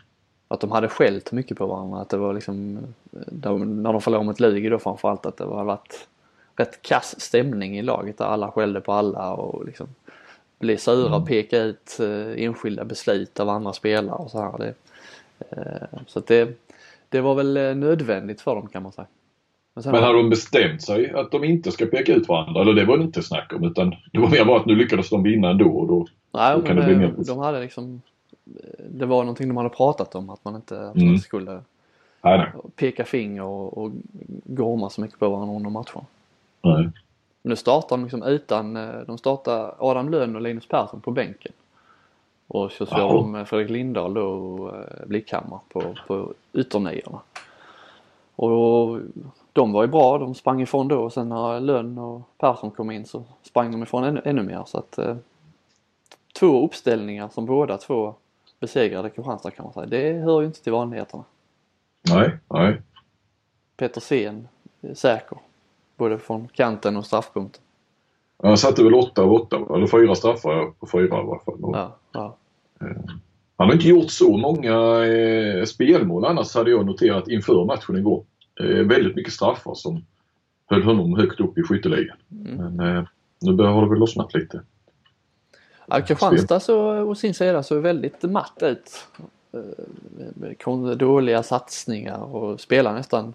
Att de hade skällt mycket på varandra. Att det var liksom, de, när de förlorade mot Lugi då framförallt att det var varit rätt kass stämning i laget där alla skällde på alla och liksom blev sura och pekade ut eh, enskilda beslut av andra spelare och så här. Det, eh, så att det, det var väl eh, nödvändigt för dem kan man säga. Men, Men hade de bestämt sig att de inte ska peka ut varandra? Eller det var det inte snack om utan det var mer bara att nu lyckades de vinna ändå och då nej, då kan men, det bli mer- de hade liksom det var någonting de hade pratat om att man inte, att Mm. skulle Nej, nej. peka finger och, och gorma så mycket på varandra under matcherna. nej. Men nu startar de liksom utan, eh, de startar Adam Lönn och Linus Persson på bänken. Och så kör Jaha. de Fredrik Lindahl då och eh, Blickhammar på, på ytterniorna. Och de var ju bra, de sprang ifrån då och sen när Lönn och Persson kom in så sprang de ifrån ännu, ännu mer. Så att eh, två uppställningar som båda två besegrade Kristianstad kan man säga. Det hör ju inte till vanligheterna. Nej, nej. Petersen är säker. Både från kanten och straffpunkten. Han satte väl åtta av åtta, eller fyra straffar på fyra i alla fall. Ja, ja. Han har inte gjort så många eh, spelmål annars hade jag noterat inför matchen igår. Eh, väldigt mycket straffar som höll honom högt upp i skytteligan. Mm. Men eh, nu börjar det väl lossnat lite. Ja, Kristianstad så å sin sida såg väldigt matt ut. Eh, med Dåliga satsningar och spelade nästan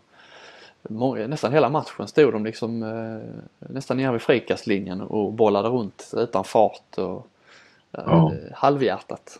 nästan hela matchen stod de liksom eh, nästan nere vid frikastlinjen och bollade runt utan fart och eh, Ja. halvhjärtat.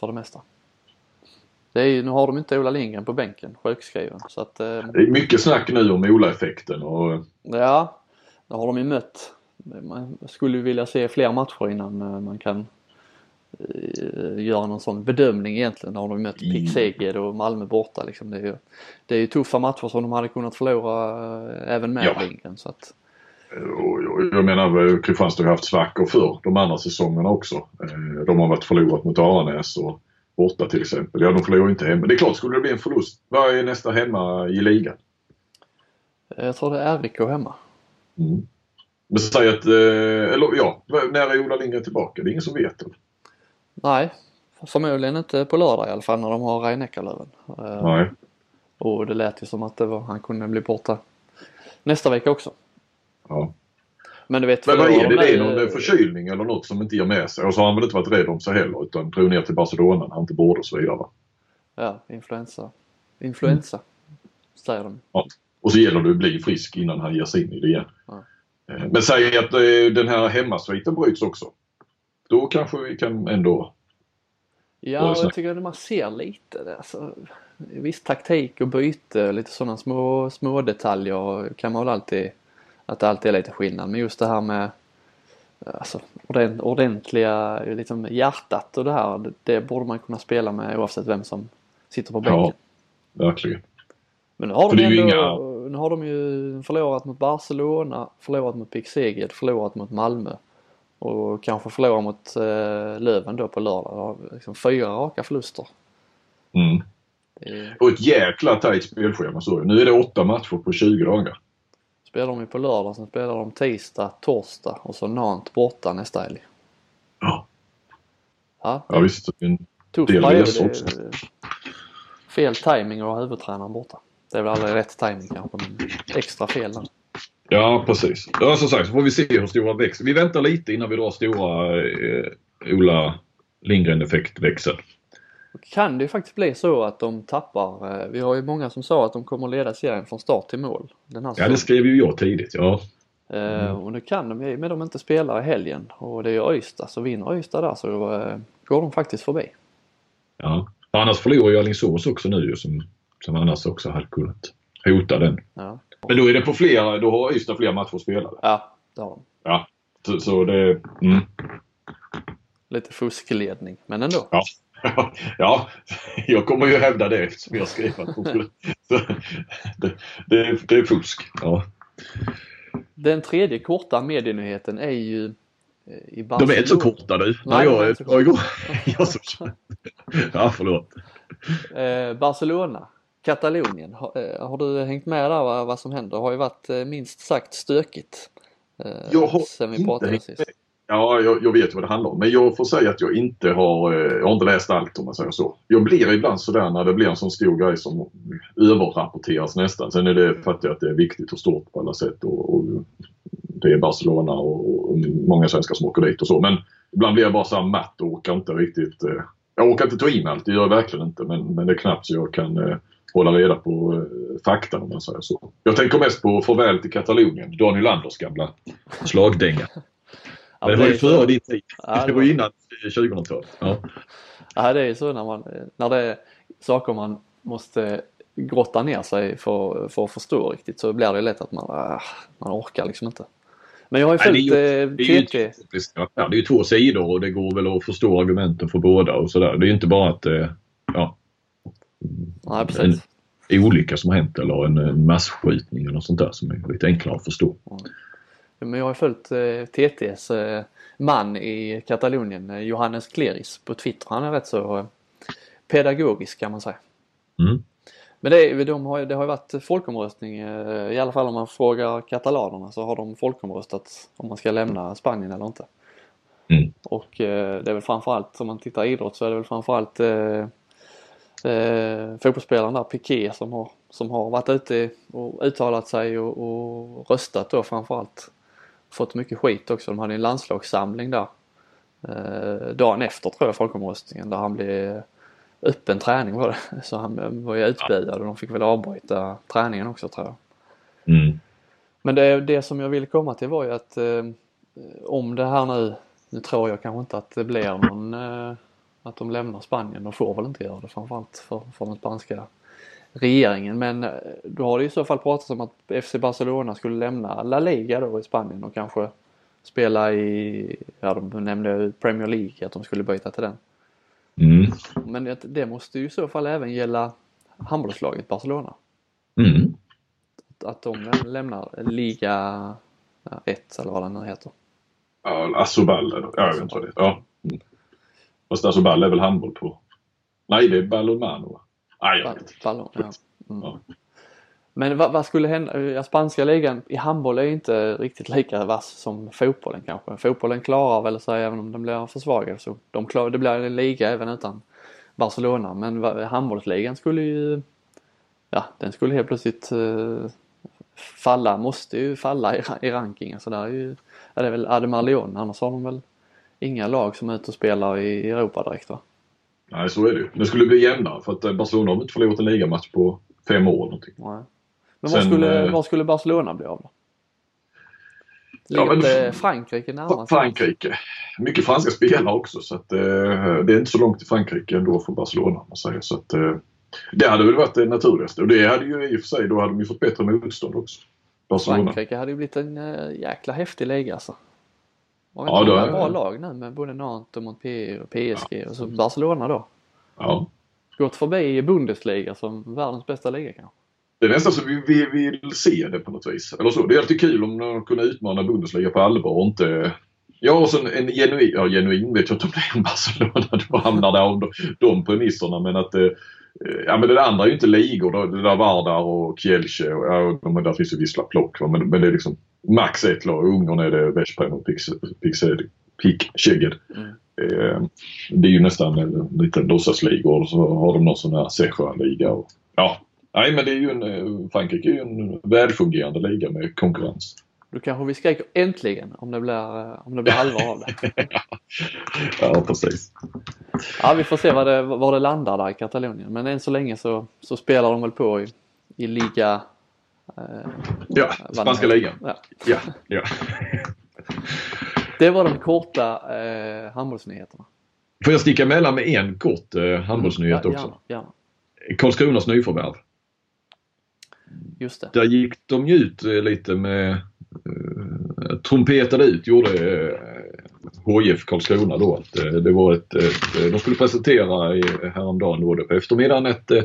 För det mesta. Det är, nu har de inte Ola Lindgren på bänken, sjukskriven. Så att, eh, Det är mycket snack nu om Ola-effekten och ja, det har de ju mött. Man skulle vilja se fler matcher innan eh, man kan eh, göra någon sån bedömning egentligen. Har de mött Mm. Pick Szeged och Malmö borta liksom. Det är ju, det är ju tuffa matcher som de hade kunnat förlora eh, även med Ja. Lindgren. Så att, Och och jag menar, eh, Kristianstad har haft svackor för de andra säsongerna också. Eh, De har varit förlorat mot Aranäs och borta till exempel. Ja, de förlorar inte hemma. Det är klart, skulle det bli en förlust. Vad är nästa hemma i ligan? eh, jag tror det är RIK hemma. Mm. Men säg att, eh, eller ja, när är Ola Lindgren tillbaka? Det är ingen som vet. Eller? Nej, förmodligen inte på lördag i alla fall när de har. Eh, Nej. Och det lät ju som att det var, han kunde bli borta nästa vecka också. Ja. Men du vet, Men vad är det? Det är någon nu- eh, förkylning eller något som inte ger med sig. Och så har han väl inte varit rädd om sig heller utan drog ner till Barcelona när han inte borde och så vidare. Ja, influensa. Influensa, säger de. Ja. Och så gäller det att bli frisk innan han ger sig in i det igen. Ja. Eh, Men säg att eh, den här hemmasviten bryts också. Då kanske vi kan ändå... Ja, jag tycker att man ser lite det. Alltså, viss taktik och byte, lite sådana små, små detaljer kan man väl alltid, att det alltid är lite skillnad. Men just det här med alltså, ordent- ordentliga, liksom hjärtat och det här, det, det borde man kunna spela med oavsett vem som sitter på bänken. Ja, verkligen. Men nu har, För de ändå, nu har de ju förlorat mot Barcelona, förlorat mot Pick Szeged, förlorat mot Malmö. Och kanske förlorat mot eh, Löven då på lördag. Liksom fyra raka förluster. Mm. Det Och ett jäkla tajt spelschema. Så. Nu är det åtta matcher på 20 dagar. Spelar de ju på lördag, sen spelar de tisdag, torsdag och så Nantes borta nästa helg. Ja, Ja, ja visst. En tuff del period. också. Fel timing att ha huvudtränaren borta. Det är väl aldrig rätt timing kanske, men extra fel där. Ja, precis. Ja, som sagt så får vi se hur stora växel. Vi väntar lite innan vi drar stora eh, Ola Lindgren-effektväxel. Kan det ju faktiskt bli så att de tappar. eh, Vi har ju många som sa att de kommer att leda serien från start till mål. Ja, det skrev ju jag tidigt. Ja, Eh, Och nu kan de ju, men de inte spelar i helgen och det är ju Ystad. Så vinner Ystad där så eh, går de faktiskt förbi. ja. Annars förlorar ju Alingsås också nu som, som annars också hade kunnat hota den. Ja, Men då är det på flera, då har Ystad fler matcher spelade. ja det har de. Ja, så, så det... Mm. Lite fuskledning, men ändå. Ja. ja, jag kommer ju hävda det eftersom jag skrev de. Så, det, det, är- det är fusk. Ja. Den tredje korta medienyheten är ju eh, i De Barcelona. är inte så korta du. Nej, jag, de är jag, inte så jag, som, ja, förlåt. Eh, Barcelona, Katalonien. Har, eh, har du hängt med där vad, vad som händer? Det har ju varit minst sagt stökigt. Jag har sen vi inte pratade hängt sist. Ja, jag, jag vet vad det handlar om. Men jag får säga att jag inte har, eh, jag har inte läst allt om man säger så. Jag blir ibland sådär när det blir en sån stor grej som överrapporteras nästan. Sen är det för att det är viktigt och stort på alla sätt och, och det är Barcelona och, och många svenskar som åker dit och så. Men ibland blir jag bara så här matt och orkar inte riktigt. Eh, jag orkar inte ta i mig allt, det gör jag verkligen inte. Men, men det är knappt så jag kan eh, hålla reda på eh, fakta om man säger så. Jag tänker mest på farväl till Katalonien, Daniel Landers gamla slagdänga. Ja, Men det var ju före din tid. Ja, det var ju innan 2000-talet. Ja. Ja, det är ju så när man, när det är saker man måste grotta ner sig för, för att förstå riktigt så blir det lätt att man, ah, man orkar liksom inte. Men jag har ju följt det är eh, Det är ju TT. komplicerat. Ja, det är ju två sidor och det går väl att förstå argumenten för båda och sådär. Det är ju inte bara att eh, ja, Nej, precis. en olycka som har hänt eller en, en masskjutning eller något sånt där som är lite enklare att förstå. Men jag har följt eh, TTs eh, man i Katalonien, eh, Johannes Kleris på Twitter. Han är rätt så eh, pedagogisk kan man säga. Mm. Men det, de har, det har ju varit folkomröstning, eh, i alla fall om man frågar katalanerna så har de folkomröstat om man ska lämna Spanien eller inte. Mm. Och eh, det är väl framförallt, om man tittar idrott så är det väl framförallt eh, eh, fotbollsspelaren där, Piqué, som har, som har varit ute och uttalat sig och, och röstat då framförallt. Fått mycket skit också. De hade en landslagssamling där eh, dagen efter tror jag folkomröstningen där han blev öppen träning var det. Så han var ju utbuad och de fick väl avbryta träningen också tror jag. Mm. Men det, det som jag ville komma till var ju att eh, om det här nu, nu tror jag kanske inte att det blir någon, eh, att de lämnar Spanien. De får väl inte göra det framförallt för, för den spanska regeringen. Men eh, då har det i så fall pratats om att FC Barcelona skulle lämna La Liga då i Spanien och kanske spela i, ja de nämnde Premier League, att de skulle byta till den. Mm. Men det, det måste ju i så fall även gälla handbollslaget Barcelona. Mm. Att de lämnar Liga 1 eller vad den nu heter. Ja, eller? Ja, jag vet inte vad det är. Ja. Mm. Fast Asobal är väl handboll på? Nej, det är Balonmano va? Nej, jag vet inte. Ballon, ja. Mm. Ja. Men vad, vad skulle hända? Ja, spanska ligan i handboll är inte riktigt lika vass som fotbollen kanske. Fotbollen klarar väl sig även om den blir försvagad. Så de klar, det blir en liga även utan Barcelona. Men handbollsligan skulle ju, ja den skulle helt plötsligt eh, falla, måste ju falla i, i rankingen. Så där är ju, ja, det är väl Ademar Leon, annars har de väl inga lag som är ute och spelar i Europa direkt va? Nej, så är det ju. Det skulle bli jämnare för att eh, Barcelona har inte förlorat en ligamatch på fem år någonting. Nej. Men Sen, skulle, eh, skulle Barcelona bli av då? Ja, Ligger men- inte Frankrike närmast? Frankrike. Mycket franska spelare också så att eh, det är inte så långt till Frankrike ändå för Barcelona man säger. Så att, eh, det hade väl varit det naturligaste och det hade ju i och för sig, då hade de ju fått bättre motstånd också. Barcelona. Frankrike hade ju blivit en äh, jäkla häftig liga alltså. Var Ja, inte då bra lag nu med både Nantes och Montpellier och PSG och så Barcelona då. Ja. Gått förbi Bundesliga som världens bästa liga kanske. Det är nästan så vi, vi vill se det på något vis. Eller så. Det är alltid kul om de kunde utmana Bundesliga på allvar och inte Ja, och så en, en genuin, ja genuin vet jag inte om det är en Barcelona, då hamnar av de, de premisserna men att eh, Ja men det andra är ju inte ligor, det där Vardar och Kielce och ja, de, där finns ju vissa plock men, men det är liksom max ett lag. Ungern är det Veszprem och Pick-Szeged. Mm. Eh, det är ju nästan en liten låtsasliga och så har de någon sån här Secha-liga. Och, ja, nej men det är ju en, eh, Frankrike är ju en välfungerande liga med konkurrens. Då kanske vi skriker äntligen om det blir, eh, om det blir allvar av det. Ja precis. Ja vi får se var det, var det landar där i Katalonien. Men än så länge så, så spelar de väl på i, i liga... Eh, Ja, spanska ligan. Ja. Ja, ja. Det var de korta eh, handbollsnyheterna. Får jag sticka emellan med en kort eh, handbollsnyhet Ja, också? Gärna, gärna. Karlskronas nyförvärv. Just det. Där gick de ju ut eh, lite med eh, trumpetade ut, gjorde eh, HIF Karlskrona då att eh, det var ett, ett, eh, de skulle presentera i, häromdagen då på eftermiddagen ett, eh,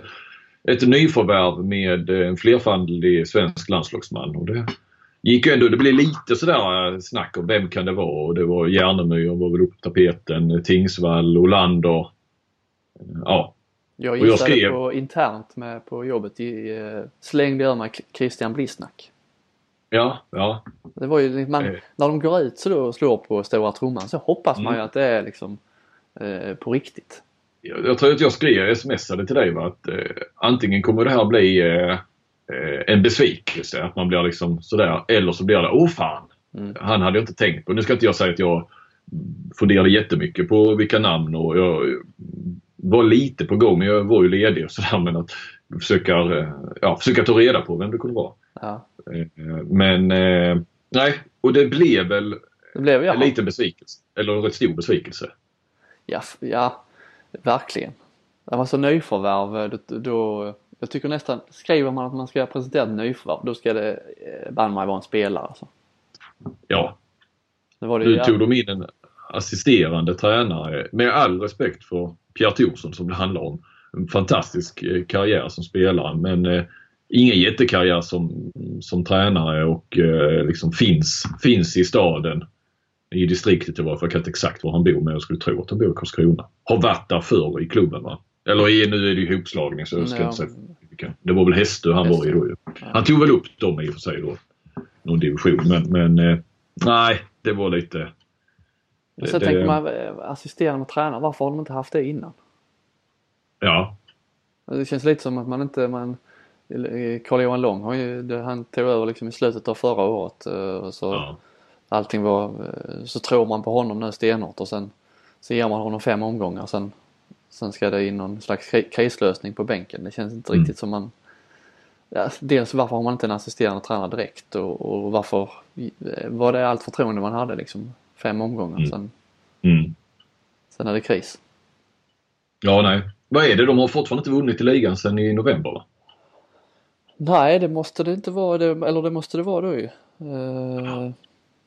ett nyförvärv med en flerfaldig svensk landslagsman. Och det gick ju ändå, det blev lite sådär snack om vem kan det vara och det var Järnemyr var väl uppe på tapeten, Tingsvall, Olander. Ja, jag Och jag gissade skrev- på internt med på jobbet i eh, slängde ur mig Christian Blissnack. ja, ja. Det var ju, man, Eh. när de går ut så då och slår på stora trumman så hoppas man ju Mm. att det är liksom eh, på riktigt. Jag, jag tror att jag skrev, smsade till dig va, att eh, antingen kommer det här bli eh, eh, en besvikelse, att man blir liksom sådär, eller så blir det, åh fan! Mm. Han hade jag inte tänkt på. Nu ska inte jag säga att jag funderade jättemycket på vilka namn och jag var lite på gång, men jag var ju ledig och sådär. Men att försöka, eh, ja, försöka ta reda på vem det kunde vara. Ja. Eh, Men eh, nej, och det blev väl Det blev ju en liten besvikelse. Eller en rätt stor besvikelse. Ja, ja, verkligen. Det var så nyförvärv då, då jag tycker nästan, skriver man att man ska presentera ett nyförvärv då ska det banne mig vara en spelare alltså. Ja, Nu tog de in en assisterande tränare med all respekt för Pierre Thorsson som det handlar om. En fantastisk eh, karriär som spelare men eh, ingen jättekarriär som, som tränare och eh, liksom finns, finns i staden. I distriktet i varje fall. Jag kan inte exakt var han bor men jag skulle tro att han bor i Karlskrona. Har varit där förr i klubben va? Eller i, nu är det ju ihopslagning så jag ska Ja. inte säga. Det var väl Hästö han var i då ju. Han tog väl upp dem i och för sig då. Någon division men, men eh, nej det var lite Och sen det- tänker man, eh, assisterande tränare, varför har de inte haft det innan? Ja, Det känns lite som att man inte, man eh, Carl-Johan Lång har ju, han tog över liksom i slutet av förra året eh, och så ja. allting var, så tror man på honom nu stenhårt och sen så ger man honom fem omgångar sen, sen ska det in någon slags kri- krislösning på bänken. Det känns inte Mm. riktigt som man ja, dels varför har man inte en assisterande tränare direkt och, och varför var det allt förtroende man hade liksom fem omgångar Mm. sen, Mm. sen är det kris. Ja, nej. Vad är det? De har fortfarande inte vunnit i ligan sedan i november va? Nej det måste det inte vara, det, eller det måste det vara då ju. Eh,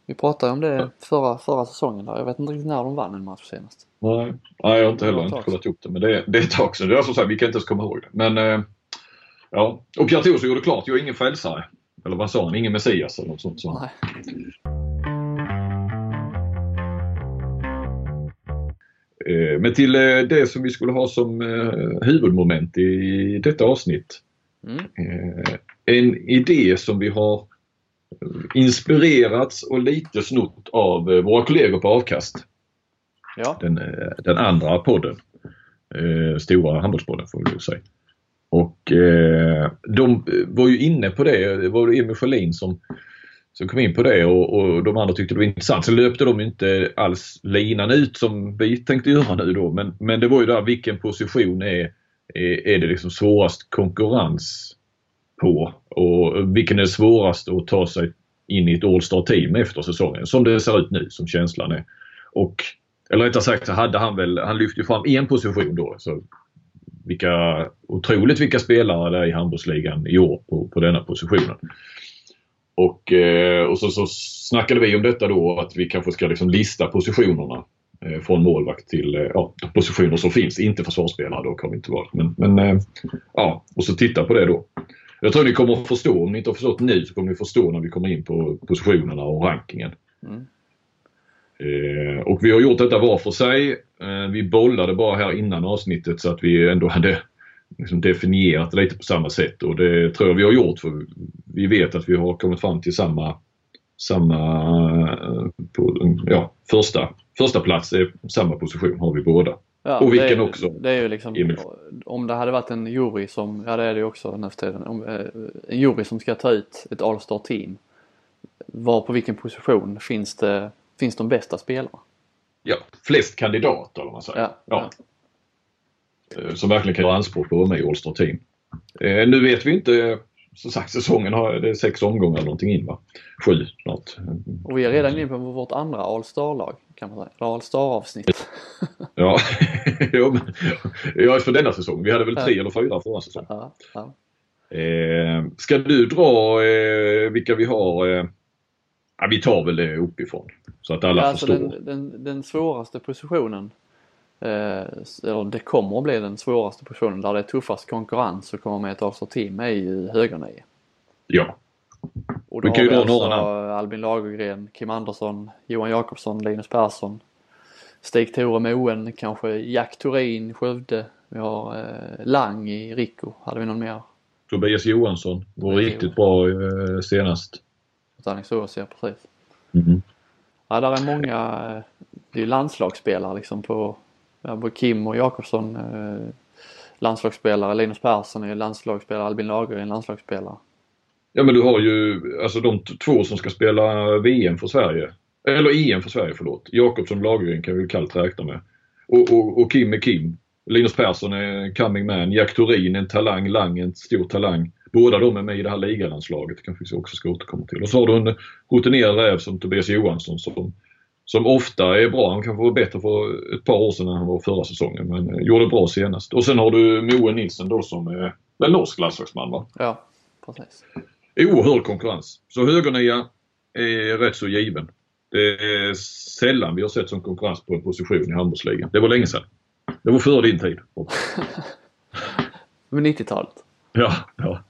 vi pratade om det förra, förra säsongen där. Jag vet inte riktigt när de vann en match senast. Nej, nej jag har inte heller inte kollat upp det. Men det, det är ett tag sedan. Det är som sagt, vi kan inte ens komma ihåg det. Men eh, ja. Och Gattuso gjorde klart, jag är ingen frälsare. Eller vad sa han? Ingen Messias eller något sånt. Så. Nej. Men till eh, det som vi skulle ha som eh, huvudmoment i detta avsnitt. Mm. Eh, en idé som vi har eh, inspirerats och lite snott av eh, våra kollegor på Avkast. Ja, Den, eh, den andra podden. Eh, stora handbollspodden får vi säga. Och eh, de eh, var ju inne på det. Det var Emil Sjölin som, som kom in på det och, och de andra tyckte det var intressant. Sen löpte de inte alls linan ut som vi tänkte göra nu då. Men, men det var ju där vilken position är, är, är det liksom svårast konkurrens på och vilken är svårast att ta sig in i ett All-Star team efter säsongen som det ser ut nu som känslan är. Och eller rättare sagt så hade han väl, han lyfte ju fram en position då. Så vilka, otroligt vilka spelare det är i handbollsligan i år på, på denna positionen. Och, eh, och så, så snackade vi om detta då att vi kanske ska liksom lista positionerna eh, från målvakt till eh, ja, positioner som finns. Inte försvarsspelare då kommer inte valt. Men, men ja, och så titta på det då. Jag tror ni kommer att förstå, om ni inte har förstått nu så kommer ni förstå när vi kommer in på positionerna och rankingen. Mm. Eh, och vi har gjort detta var för sig. Eh, vi bollade bara här innan avsnittet så att vi ändå hade liksom definierat lite på samma sätt och det tror jag vi har gjort för vi vet att vi har kommit fram till samma, samma eh, på, ja, första, första plats är samma position har vi båda. Ja, Och vilken det är, också. Det är ju liksom, Emil. om det hade varit en jury som, ja det är det ju också nu för tiden, om, eh, en jury som ska ta ut ett All-Star team. Var på vilken position finns det, finns de bästa spelarna? Ja, flest kandidater om man säger. Ja, ja. Eh, Som verkligen kan göra anspråk på att vara med i All-Star Team. Eh, nu vet vi inte, som sagt säsongen har det är sex omgångar eller någonting in va? Sju snart. Och vi är redan inne på vårt andra All-Star-lag kan man säga, eller All-Star-avsnitt. Ja, ja, men, ja, för denna säsong. Vi hade väl tre eller fyra förra säsongen. Ja, ja. Eh, ska du dra eh, vilka vi har? Eh, ja, vi tar väl det uppifrån. Så att alla alltså förstår. den, den, den svåraste positionen, eh, eller det kommer att bli den svåraste positionen där det är tuffast konkurrens att komma med ett All-Star team är ju högernio. Ja. Och då har vi alltså Albin Lagergren, Kim Andersson, Johan Jakobsson, Linus Persson, Stig-Tore Moen, kanske Jack Thorin, Skövde. Vi har eh, Lang i Rico. Hade vi någon mer? Tobias Johansson var Tobias riktigt bra eh, senast. Alingsås, ja precis. Mhm. Ja, där är många, eh, det är ju landslagsspelare liksom på, både Kim och Jakobsson eh, landslagsspelare, Linus Persson är landslagsspelare, Albin Lagergren är landslagsspelare. Ja men du har ju alltså de två som ska spela VM för Sverige. Eller EM för Sverige, förlåt. Jakobsson och Lagergren kan vi kallt räkna med. Och, och, och Kim är Kim. Linus Persson är coming man. Jack Thorin en talang, Lang en stor talang. Båda de är med i det här ligalandslaget. Det kanske vi också ska återkomma till. Och så har du en rutinerad räv som Tobias Johansson som, som ofta är bra. Han kanske var bättre för ett par år sedan än han var förra säsongen. Men eh, gjorde bra senast. Och sen har du Moe Nilsen då som är väl norsk landslagsman va? Ja, precis. oerhörd konkurrens. Så högernia är rätt så given. Det är sällan vi har sett som konkurrens på en position i handbollsligan. Det var länge sedan. Det var före din tid. Men 90-talet. Ja, ja.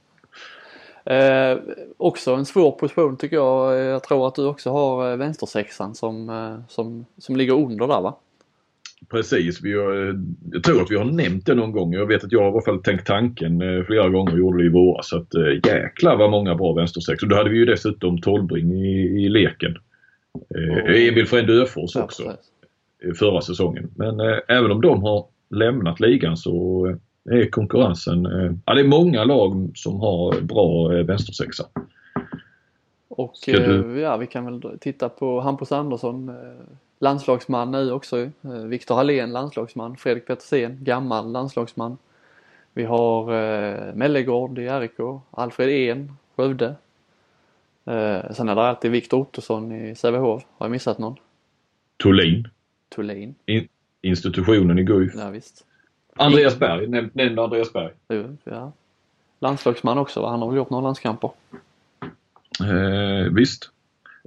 Eh, också en svår position tycker jag. Jag tror att du också har eh, vänstersexan som, eh, som, som ligger under där va? Precis. Vi har, jag tror att vi har nämnt det någon gång. Jag vet att jag har i alla fall tänkt tanken eh, flera gånger och gjorde det i våras. Så att eh, jäklar vad många bra vänstersexor. Då hade vi ju dessutom Tolbring i, i leken. Eh, Emil Frend Öfors Ja, också. precis. eh, förra säsongen. Men eh, även om de har lämnat ligan så eh, är konkurrensen... Ja, det är många lag som har bra eh, vänstersexa. Och du- eh, ja, vi kan väl titta på Hampus Andersson, eh, landslagsman nu också. Viktor Hallén, landslagsman. Fredrik Petersen, gammal landslagsman. Vi har eh, Mellegård i RIK, Alfred En, Skövde. Eh, sen är det alltid Viktor Ottosson i Sävehof. Har jag missat någon? Thulin. Thulin. In, institutionen i Guif. Ja visst. Andreas Berg, nämn, nämn Andreas Berg. Ja. Landslagsman också va? Han har väl gjort några landskamper? Eh, visst.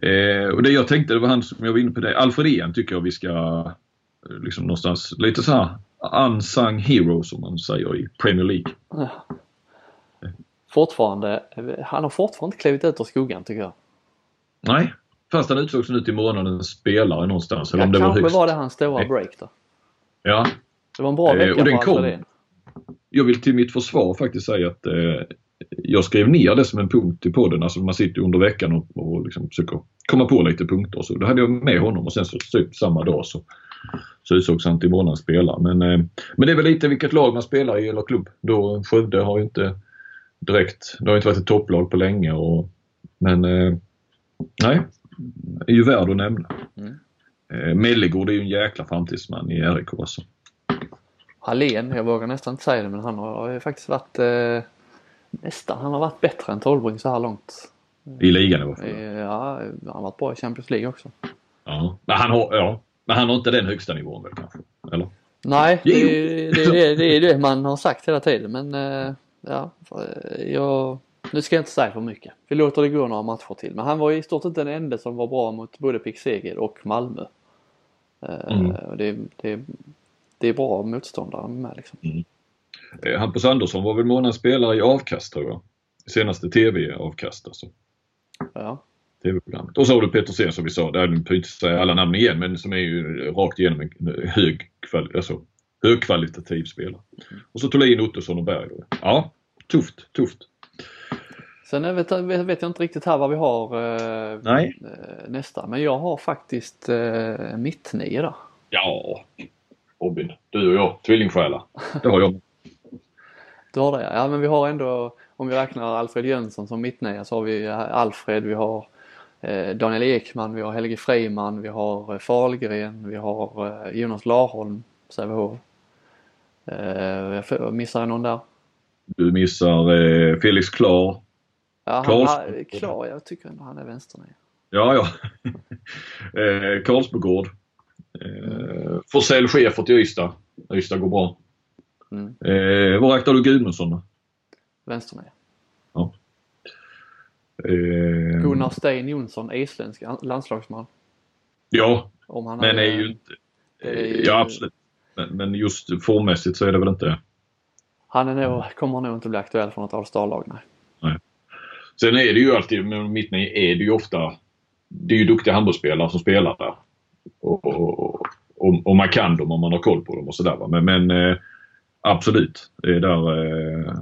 Eh, och det jag tänkte, det var han som jag var inne på det. Alfred En tycker jag vi ska eh, liksom någonstans, lite så här unsung hero som man säger i Premier League. Ja. Fortfarande, han har fortfarande inte klivit ut ur skuggan tycker jag. Nej, fast han utsågs nu till månadens spelare någonstans. Eller Ja, om det var kanske högst. var det hans stora Nej. break då. Ja, Det var en bra Eh, vecka och den kom. En. jag vill till mitt försvar faktiskt säga att eh, jag skrev ner det som en punkt i podden. Alltså man sitter under veckan och, och liksom försöker komma på lite punkter. Så då hade jag med honom och sen så typ samma dag så, så utsågs han till månadens spelare. Men, eh, men det är väl lite vilket lag man spelar i eller klubb. Då Skövde har ju inte direkt, det har inte varit ett topplag på länge. Och, men eh, nej, är ju värd att nämna. Mm. Eh, Mellegård är ju en jäkla framtidsman i RIK alltså. Hallén, jag vågar nästan inte säga det men han har ju faktiskt varit eh, nästan, han har varit bättre än Tolbring så här långt. I ligan i alla fall. Eh, Ja, han har varit bra i Champions League också. Ja. Men han har, ja. Men han har inte den högsta nivån väl kanske? Eller? Nej, det, det, det, det är det man har sagt hela tiden men eh, ja, eh, jag, nu ska jag inte säga för mycket. Vi låter det gå några matcher till men han var i stort sett den enda som var bra mot både Pick Seger och Malmö. Mm. det, det, det är bra motståndare med liksom. Eh, Hampus Andersson var väl månadens spelare i avkast tror jag. Senaste TV-avkast alltså. Ja. TV-programmet. Och så har du Petersen som vi sa, där behöver inte säga alla namn igen men som är ju rakt igenom en hög, kvali- alltså, högkvalitativ spelare. Och så Thulin, Ottosson och Berg då. Ja, tufft, tufft. Sen jag vet, vet, vet jag inte riktigt här vad vi har eh, Nej. eh, nästa men jag har faktiskt eh, mittnio där. Ja, Robin. Du och jag, tvillingsjälar. Det har jag. Du har det ja. men vi har ändå om vi räknar Alfred Jönsson som mittnia så har vi Alfred, vi har eh, Daniel Ekman, vi har Helge Freiman, vi har eh, Fahlgren, vi har eh, Jonas Larholm, Sävehof. Eh, jag missar jag någon där? Du missar eh, Felix Klar. Ja, han, Karls- han, klar, jag tycker ändå han är vänsternia. Ja, ja. eh, Karlsbogård. Eh, Forsell chefer till Ystad. Ystad går bra. Mm. Eh, var räknar du Gudmundsson då? Vänsternia. Eh, Gunnar Stein Jonsson, isländsk an- landslagsman. Ja, Om han men är ju inte... är ju- Ja, absolut. Men, men just formmässigt så är det väl inte... Han är nog, kommer nog inte bli aktuell för något All-star-lag, nej. Sen är det ju alltid, med mittnio är det ju ofta... Det är ju duktiga handbollsspelare som spelar där. Och, och, och, och man kan dem om man har koll på dem och sådär. Men, men eh, absolut, det är där... Eh,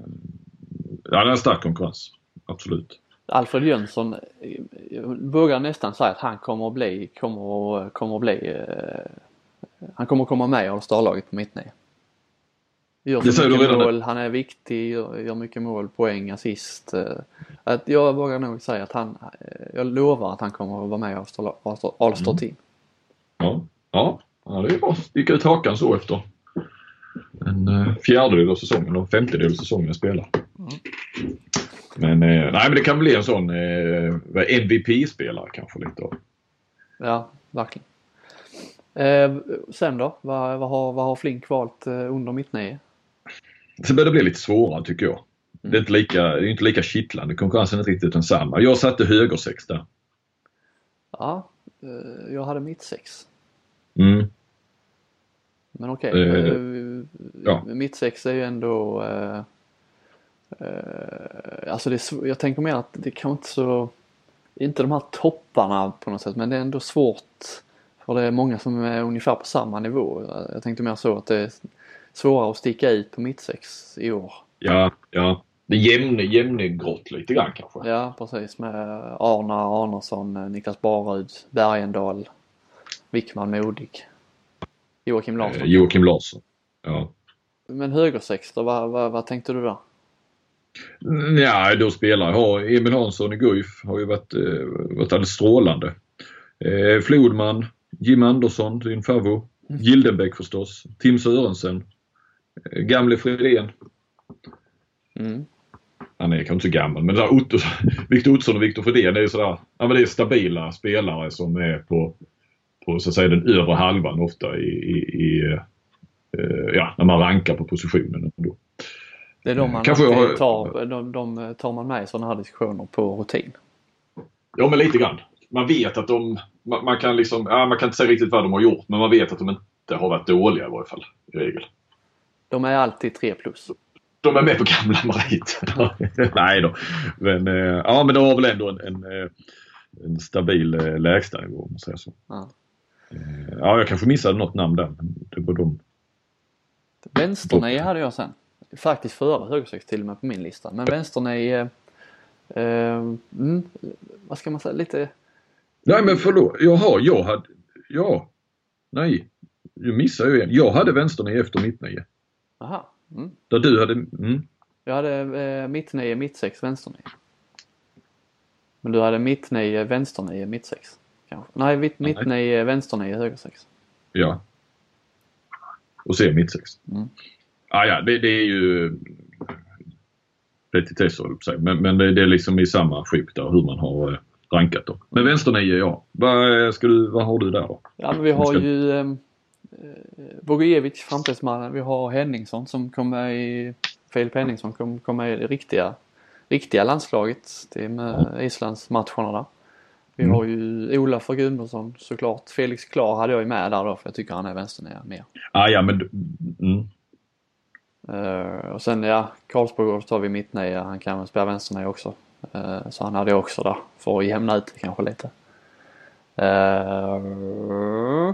ja, det är en stark konkurrens. Absolut. Alfred Jönsson, eh, vågar nästan säga att han kommer att bli, kommer kommer att bli, eh, han kommer att komma med i All-star-laget på mittnio. Gör Det du mycket redan mål, han är viktig, gör, gör mycket mål, poäng, assist. eh, Att jag vågar nog säga att han, eh, jag lovar att han kommer att vara med i All-star- All-star- All-star team. Ja, ja, ja det är bra. Sticka ut hakan så efter en eh, fjärdedel av säsongen och en femtedel av säsongen jag spelar. Men, eh, nej, men det kan bli en sån eh, MVP-spelare kanske lite av. Ja, verkligen. Eh, sen då? Vad, vad, har, vad har Flink valt under mittnio? Sen börjar det bli lite svårare tycker jag. Det är inte lika, det är inte lika kittlande. Konkurrensen är inte riktigt densamma. Jag satte högersex där. Ja, jag hade mitt sex. Mm. Men okej. Eh, eh, ja. Mitt sex är ju ändå eh, eh, Alltså det är, jag tänker mer att det kan inte så Inte de här topparna på något sätt men det är ändå svårt För det är många som är ungefär på samma nivå. Jag tänkte mer så att det är svårare att sticka ut på mitt sex i år. Ja, ja. Det är jämne, jämnegrått lite grann kanske. Ja precis med Arna Arnesson, Niklas Barud, Bergendahl, Wickman Modig, Joakim Larsson. Eh, Joakim Larsson. Ja. Men högersex då, vad, vad, vad tänkte du där? Ja, då spelar har Emil Hansson i Guif har ju varit, eh, varit alldeles strålande. Eh, Flodman, Jim Andersson, din favvo. Gildenbäck förstås. Tim Sörensen. Eh, gamle Fredén. Mm. Han är kanske inte så gammal men där Otto, Victor Ottosson och Victor Fredén är sådär, ja men det är stabila spelare som är på, på så att säga den övre halvan ofta i, i, i eh, ja, när man rankar på positionen. Då. Det är de man Kanske jag tar, de, de tar man med i sådana här diskussioner på rutin. Ja men lite grann. Man vet att de, man, man kan liksom, ja, man kan inte säga riktigt vad de har gjort men man vet att de inte har varit dåliga i varje fall. I regel. De är alltid 3 plus. De är med på gamla meriter. Nej då. Men, eh, ja, men de har väl ändå en, en, eh, en stabil eh, lägstanivå om man säger så. Ja. Ja, jag kanske missade något namn där. men Det var de. Vänsternej hade jag sen. Faktiskt före högersex till och med på min lista. Men vänsternej, eh, eh, mm, vad ska man säga, lite Nej men förlåt. Jaha, jag hade... Ja. Nej. Jag missade ju igen. Jag hade vänsternio efter mittnio. Aha. Mm. Där du hade... Mm. Jag hade eh, mittnio, mittsex, vänsternio. Men du hade mittnio, vänsternio, mittsex. Kanske. Nej, mitt, Nej. mittnio, vänsternio, högersex. Ja. Och sen mittsex. Mm. Ah, ja, det, det är ju petitesser på säga. Men, men det, det är liksom i samma skikt där hur man har eh, rankat dem. Men vänsternio ja. Vad, eh, ska du, vad har du där då? Ja men vi har Ska- ju eh, Bogojevic, framtidsmannen. Vi har Henningsson som kom med i, Filip Henningsson kom, kom med i det riktiga, riktiga landslaget. Det är med Islands matcherna där. Vi Mm. har ju Olaf Gunnarsson såklart. Felix Klar hade jag ju med där då för jag tycker han är vänsternia mer. Ah, ja men... Mm. Eh, och sen ja, Karlsborg tar vi mittnia. Han kan väl spela vänsternia också. Eh, så han hade jag också där för att jämna ut det kanske lite. Uh,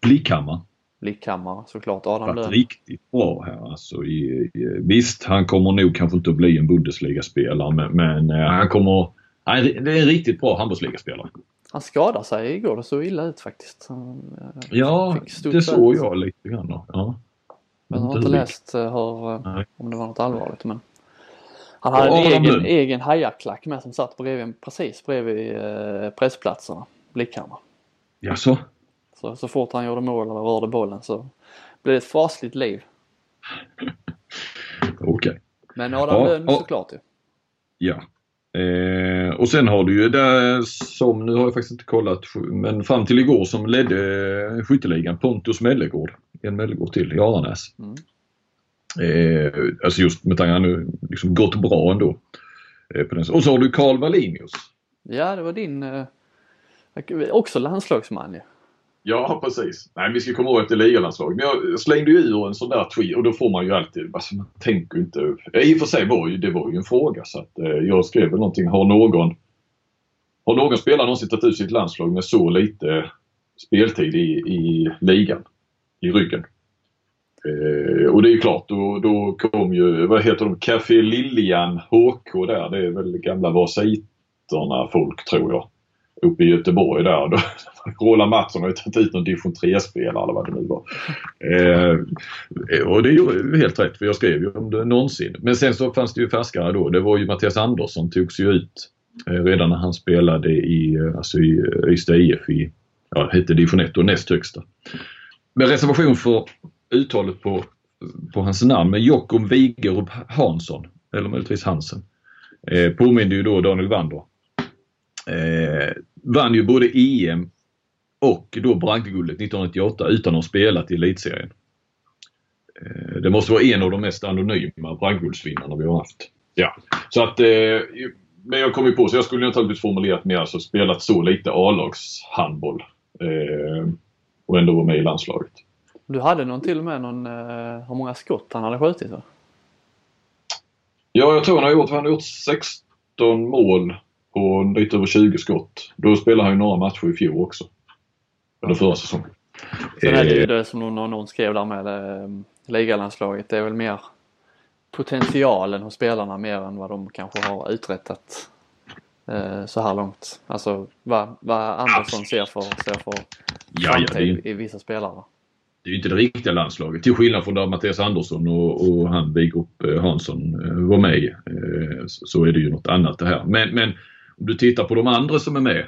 Blickhammar. Blickhammar såklart. Adam varit riktigt bra här. Alltså, i, i, visst, han kommer nog kanske inte att bli en Bundesliga-spelare men, men eh, han kommer... Han det är en riktigt bra handbollsligaspelare. Han skadade sig igår. Det såg illa ut faktiskt. Han, eh, Ja, det såg ut. jag lite grann. då. Ja. Men jag har Inte läst eh, hur, Nej. om det var något allvarligt. Men han hade Och en Adam egen, Lönn. egen hajaklack med som satt bredvid, precis bredvid pressplatserna. Blickhammar. Jaså? Så, så fort han gjorde mål eller rörde bollen så blev det ett fasligt liv. Okej. Men Adam Ja, Lönn såklart ju. Ja. Eh, och sen har du ju där som, nu har jag faktiskt inte kollat, men fram till igår som ledde skytteligan Pontus Mellegård. En Mellegård till i Aranäs. Mm. Eh, alltså just med tanke på att han nu liksom gått bra ändå. Eh, på den. Och så har du Karl Wallinius. Ja, det var din eh, också landslagsman ju. Ja, Ja, precis. Nej, vi ska komma ihåg att det är ligalandslag. Men jag slängde ju ur en sån där tweet och då får man ju alltid, alltså man tänker ju inte. I och för sig var ju, det var ju en fråga så att eh, jag skrev väl någonting. Har någon, har någon spelare någonsin tagit ut sitt landslag med så lite speltid i, i ligan? I ryggen? Eh, och det är ju klart, då, då kom ju, vad heter de, Café Liljan HK där. Det är väl gamla Vasiterna folk tror jag. Uppe i Göteborg där. Då, Roland Mattsson har ju tagit ut någon division 3-spelare eller vad det nu var. Eh, och det är ju helt rätt för jag skrev ju om det någonsin. Men sen så fanns det ju färskare då. Det var ju Mattias Andersson togs ju ut eh, redan när han spelade i, eh, alltså i eh, Ystad IF i, ja, hette division 1 och näst högsta. Med reservation för uttalet på, på hans namn, men Jockum Wigerup Hansson, eller möjligtvis Hansen, eh, påminner ju då Daniel Wander. Eh, vann ju både EM och då bragdguldet 1998 utan att ha spelat i elitserien. Eh, det måste vara en av de mest anonyma bragdguldsvinnarna vi har haft. Ja, så att eh, men jag kom ju på så jag skulle naturligtvis formulerat mer alltså spelat så lite A-lagshandboll eh, och ändå vara med i landslaget. Du hade någon till och med någon, eh, hur många skott han hade skjutit va? Ja, jag tror han har gjort, han har gjort 16 mål på lite över 20 skott. Då spelade han ju några matcher i fjol också. Eller förra säsongen. Sen är det ju Eh, det som någon, någon skrev där med eh, ligalandslaget. Det är väl mer potentialen hos spelarna mer än vad de kanske har uträttat eh, så här långt. Alltså vad, vad Andersson ser för, ser för Ja, ja, framtid ju i vissa spelare. det är ju inte det riktiga landslaget. Till skillnad från där Mattias Andersson och, och han Wigrup Hansson var med så så är det ju något annat det här. Men, men om du tittar på de andra som är med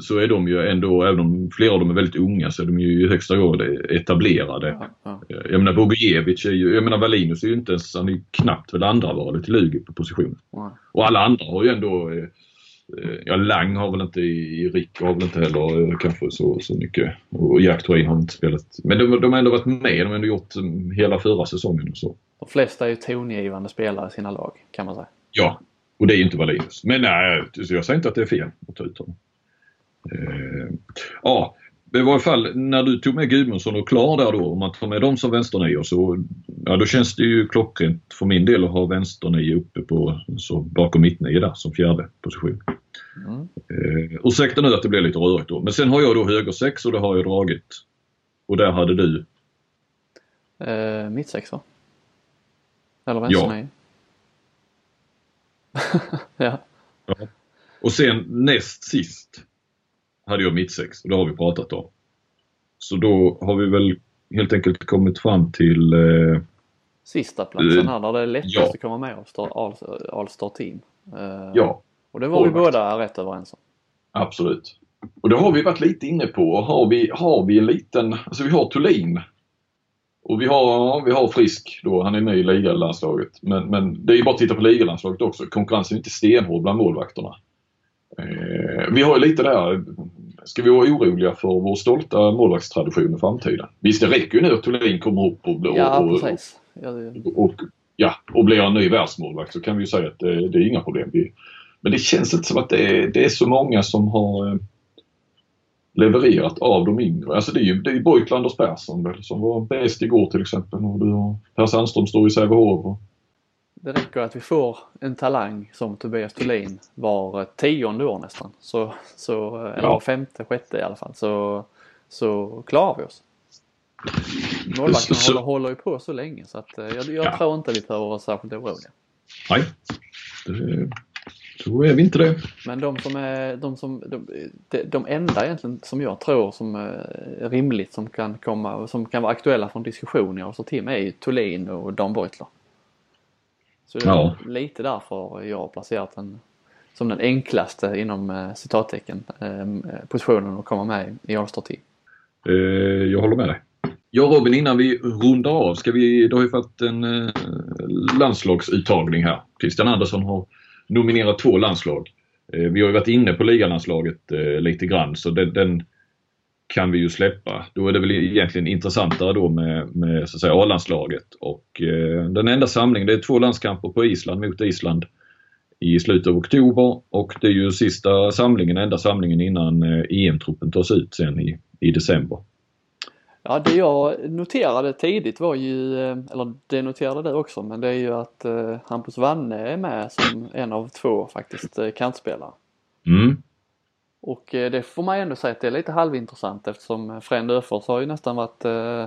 så är de ju ändå, även om flera av dem är väldigt unga, så är de ju i högsta grad etablerade. Ja, ja. Jag menar Bogojevic är ju, jag menar Valinus är ju inte ens, han är ju knappt väl andra valet i Lugi på position. Ja. Och alla andra har ju ändå, eh, ja Lang har väl inte, i Rick har väl inte heller eh, kanske så, så mycket. Och Jack Twain har inte spelat. Men de, de har ändå varit med, de har ändå gjort mm, hela förra säsongen och så. De flesta är ju tongivande spelare i sina lag kan man säga. Ja, och det är inte Valinus. Men nej, jag säger inte att det är fel att ta ut honom. Eh, ja, i alla fall när du tog med Gudmundsson och Klar där då, om man tar med dem som vänsternio så ja, då känns det ju klockrent för min del att ha vänsternio uppe på, så bakom mittnio där som fjärde position. Mm. Eh, ursäkta nu att det blir lite rörigt då, men sen har jag då höger sex och det har jag dragit. Och där hade du? Eh, mittsex va? Eller vänsternio? Ja. ja. Och sen näst sist hade jag mittsex och det har vi pratat om. Så då har vi väl helt enkelt kommit fram till eh, Sista platsen här där det är lättast ja. att komma med av All-Star Team. Eh, Ja. Och det var vi Forward. båda rätt överens om. Absolut. Och det har vi varit lite inne på. Har vi, har vi en liten, alltså vi har Thulin. Och vi har, vi har Frisk då, han är med i ligalandslaget. Men, men det är ju bara att titta på ligalandslaget också. Konkurrensen är inte stenhård bland målvakterna. Eh, vi har ju lite där, ska vi vara oroliga för vår stolta målvaktstradition i framtiden? Visst det räcker ju nu att Thulin kommer upp och, och, Ja, precis. Ja, det, och, ja, och blir en ny världsmålvakt så kan vi ju säga att det, det är inga problem. Men det känns inte som att det är, det är så många som har eh, levererat av de yngre. Alltså det är ju, det är Boyk Landers Persson väl, som var bäst igår till exempel. Och du har Per Sandström står i Sävehof. Och, det räcker att vi får en talang som Tobias Thulin var tionde år nästan. Så, så, eller Ja. femte, sjätte i alla fall. Så, så klarar vi oss. Målvakterna Så- håller, håller ju på så länge så att eh, jag, jag Ja. tror inte vi behöver vara särskilt oroliga. nej, det, så är vi inte det. Men de som är de, som, de, de, enda egentligen som jag tror som är rimligt som kan komma som kan vara aktuella från diskussion i Allstar Team är ju Thulin och Dan Beutler. Så det är Ja. lite därför jag har placerat den som den enklaste inom eh, citattecken eh, positionen att komma med i Allstar Team. Eh, jag håller med dig. Ja Robin, innan vi rundar av, ska vi, det har ju varit en eh, landslagsuttagning här. Christian Andersson har nominerat två landslag. Eh, vi har ju varit inne på ligalandslaget eh, lite grann så den, den kan vi ju släppa. Då är det väl egentligen intressantare då med, med så att säga A-landslaget och eh, den enda samlingen, det är två landskamper på Island mot Island i slutet av oktober och det är ju sista samlingen, enda samlingen innan eh, EM-truppen tas ut sen i, i december. Ja, det jag noterade tidigt var ju, eh, eller det noterade du också, men det är ju att eh, Hampus Wanne är med som en av två faktiskt eh, kantspelare. Mm. Och eh, det får man ändå säga att det är lite halvintressant eftersom Frend Öfors har ju nästan varit eh,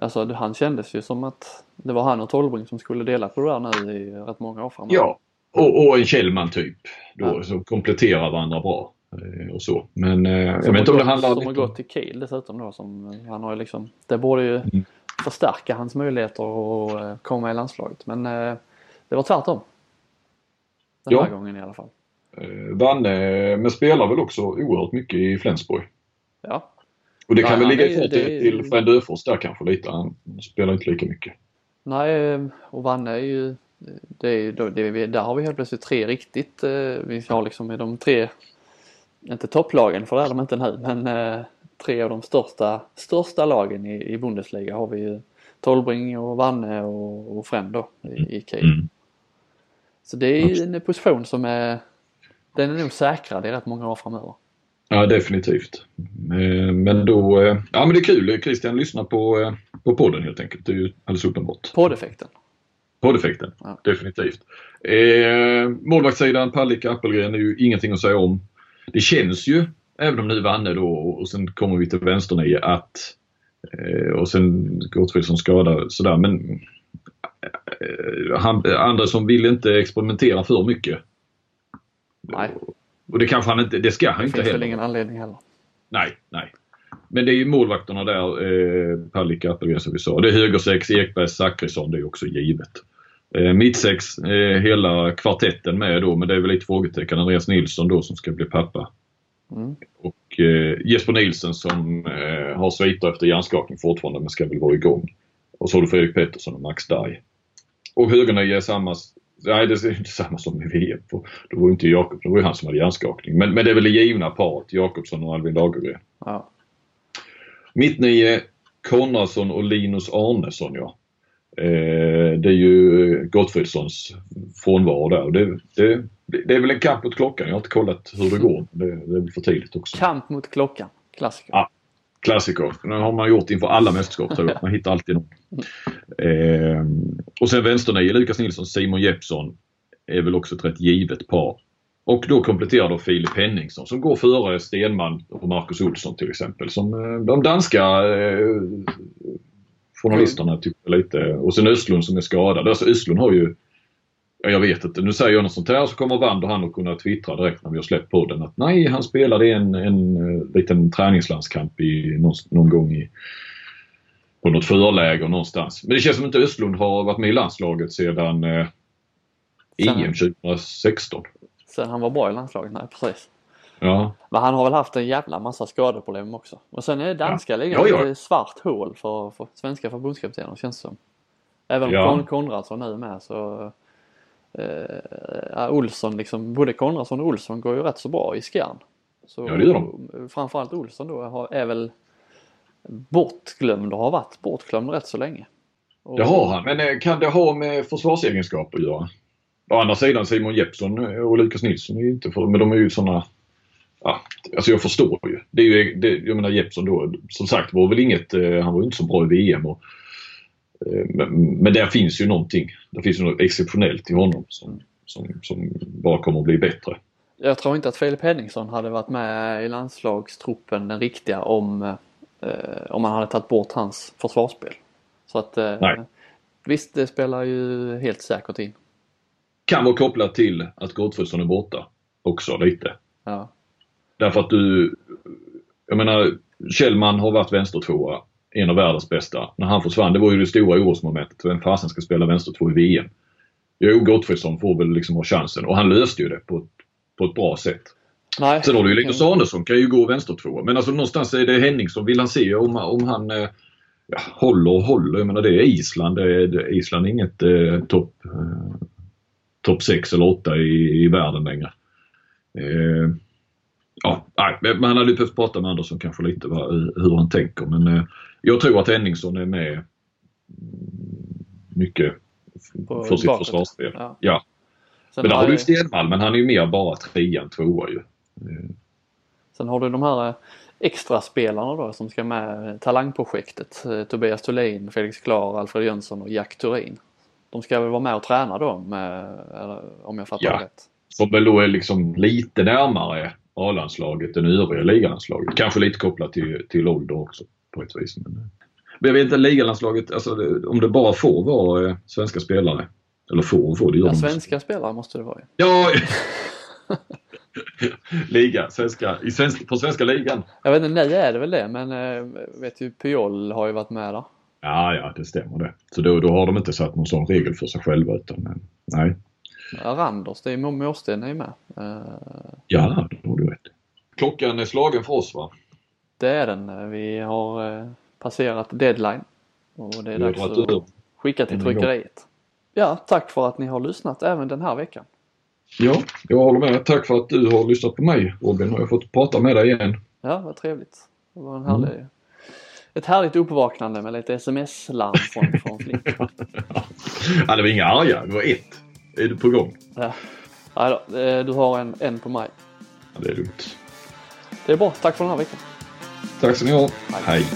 Alltså han kändes ju som att det var han och Tolbring som skulle dela på det där nu i rätt många år framåt. Ja, och, och en Kjellman typ. Då, Ja. Som kompletterar varandra bra. Eh, Och så. Men eh, jag Som, vet inte om det har, handlar som har lite om... gått till Kiel dessutom då som han har liksom Det borde ju Mm. förstärka hans möjligheter att eh, komma i landslaget men det var tvärtom. Den Ja. här gången i alla fall. Vanne, men spelar väl också oerhört mycket i Flensburg. Ja. Och det kan väl han ligga är kvar till, är- till Frend Öfors där kanske lite. Han spelar inte lika mycket. Nej, och Vanne är ju, det är, det är, där har vi helt plötsligt tre riktigt, vi har liksom i de tre, inte topplagen för det är de inte nu, men eh, tre av de största, största lagen i, i Bundesliga har vi ju Tolbring och Vanne och, och Frem då i, i Kiel. Mm. Så det är en position som är, den är nog säkrad i rätt många år framöver. Ja, definitivt. Eh, Men då, eh, ja men det är kul. Christian lyssnar på, eh, på podden helt enkelt. Det är ju alldeles uppenbart. Poddeffekten. Poddeffekten, Ja. definitivt. Eh, målvaktssidan, Palicka, Appelgren är ju ingenting att säga om. Det känns ju, även om nu Vanne då och sen kommer vi till vänsternio att eh, och sen Gottfridsson skadad sådär men eh, han, Andersson vill inte experimentera för mycket. Nej, Och det kanske han inte, det ska han det inte finns väl heller. ingen anledning heller. Nej, nej. Men det är ju målvakterna där, eh, Palicka, Appelgren som vi sa. Det är högersex, Ekberg, Zachrisson, det är också givet. Eh, Mittsex, eh, hela kvartetten med då, men det är väl lite frågetecken. Andreas Nilsson då som ska bli pappa. Mm. Och eh, Jesper Nilsen som eh, har sviter efter hjärnskakning fortfarande men ska väl vara igång. Och så har du Fredrik Pettersson och Max Berg. Och högernio är samma, nej det är inte samma som i VM. För det var ju inte Jakob, det var ju han som hade hjärnskakning. Men, men det är väl det givna paret, Jakobsson och Albin Lagergren. Ja. Mittnio, Konradsson och Linus Arnesson ja. Eh, det är ju Gottfridssons frånvaro där. Det, det, det är väl en kamp mot klockan. Jag har inte kollat hur det går. Det, det är väl för tidigt också. Kamp mot klockan. Klassiker. Ja. Klassiker. Det har man gjort inför alla mästerskap tror jag. Man hittar alltid någon. Eh, och sen vänsternio, Lukas Nilsson, Simon Jeppsson är väl också ett rätt givet par. Och då kompletterar då Filip Henningsson som går före Stenman och Marcus Olsson till exempel. Som eh, de danska eh, journalisterna tycker lite. Och sen Östlund som är skadad. Alltså Östlund har ju Ja, jag vet inte. Nu säger jag något sånt här så kommer Wander han att kunna twittra direkt när vi har släppt podden att nej, han spelade en, en, en liten träningslandskamp i, någon, någon gång i, på något förläger någonstans. Men det känns som inte Östlund har varit med i landslaget sedan eh, EM 2016. Sen han var bra i landslaget, nej precis. Ja. Men han har väl haft en jävla massa skadeproblem också. Och sen är danska ligan Ja, ja. lite svart hål för, för svenska förbundskaptener känns det som. Även om Ja. Kon- Konradsson nu är med så eh, Olsson liksom, både Konradsson och Olsson går ju rätt så bra i Skjern. Så Ja, det gör de. Framförallt Olsson då har, är väl bortglömd och har varit bortglömd rätt så länge. Och, Det har han, men eh, kan det ha med försvarsegenskaper att göra? Å andra sidan Simon Jeppsson och Lukas Nilsson är ju inte för, men de är ju sådana Ja, alltså jag förstår ju. Det är ju det, jag menar Jeppsson då, som sagt var väl inget, eh, han var ju inte så bra i VM och, eh, men, men där finns ju någonting. Det finns ju något exceptionellt i honom som, som, som bara kommer att bli bättre. Jag tror inte att Filip Henningsson hade varit med i landslagstruppen den riktiga om, eh, om man hade tagit bort hans försvarsspel. Så att eh, Nej. visst, det spelar ju helt säkert in. Kan vara kopplat till att Gottfridsson är borta också lite. Ja. Därför att du, jag menar Kjellman har varit vänstertvåa, en av världens bästa. När han försvann, det var ju det stora orosmomentet. Vem fasen ska spela vänstertvå i VM? Jo, Gottfridsson får väl liksom ha chansen och han löste ju det på ett, på ett bra sätt. Nej. Sen har du ju Linus Arnesson kan ju gå vänstertvåa. Men alltså någonstans är det Henningsson. Vill han se om, om han eh, ja, håller och håller. Jag menar det är Island. Det är, Island är inget eh, topp eh, top 6 eller 8 i, i världen längre. Eh, ja, han hade ju behövt prata med Andersson kanske lite vad, hur han tänker. Men eh, jag tror att Henningsson är med mycket På för sitt bakåt. försvarsspel. Ja. Ja. Men där har du ju, Stenvall men han är ju mer bara trean, tvåa ju. Sen har du de här eh, extra spelarna då som ska med talangprojektet. Eh, Tobias Thulin, Felix Klar, Alfred Jönsson och Jack Turin. De ska väl vara med och träna då med, om jag fattar Ja. rätt. Som väl då är liksom lite närmare A-landslaget än övriga ligalandslaget. Kanske lite kopplat till, till ålder också på ett vis. Men, men jag vet inte, ligalandslaget, alltså, om det bara får vara eh, svenska spelare. Eller får och får, det gör Ja, svenska spelare måste det vara ju. Ja! Liga, svenska, i svensk, på svenska ligan. Jag vet inte, nej är det väl det men eh, vet ju Puyol har ju varit med där. Ja, ja, det stämmer det. Så då, då har de inte satt någon sån regel för sig själva utan, eh, nej. Randers, det är Mårsten är ju med. Eh, Ja, då har du rätt. Klockan är slagen för oss va? Det är den. Vi har eh, passerat deadline. Och det är dags att skicka till tryckeriet. Ja, tack för att ni har lyssnat även den här veckan. Ja, jag håller med. Tack för att du har lyssnat på mig Robin. Har jag fått prata med dig igen. Ja, vad trevligt. Det var en Mm. härlig, ett härligt uppvaknande med lite sms-larm från, från Flink. Ja, det var inga arga. Det var ett. Är du på gång? Ja. Nej då, du har en, en på mig. Ja, det är lugnt. Det är bra. Tack för den här veckan. Tack ska ni ha. Hej. Hej.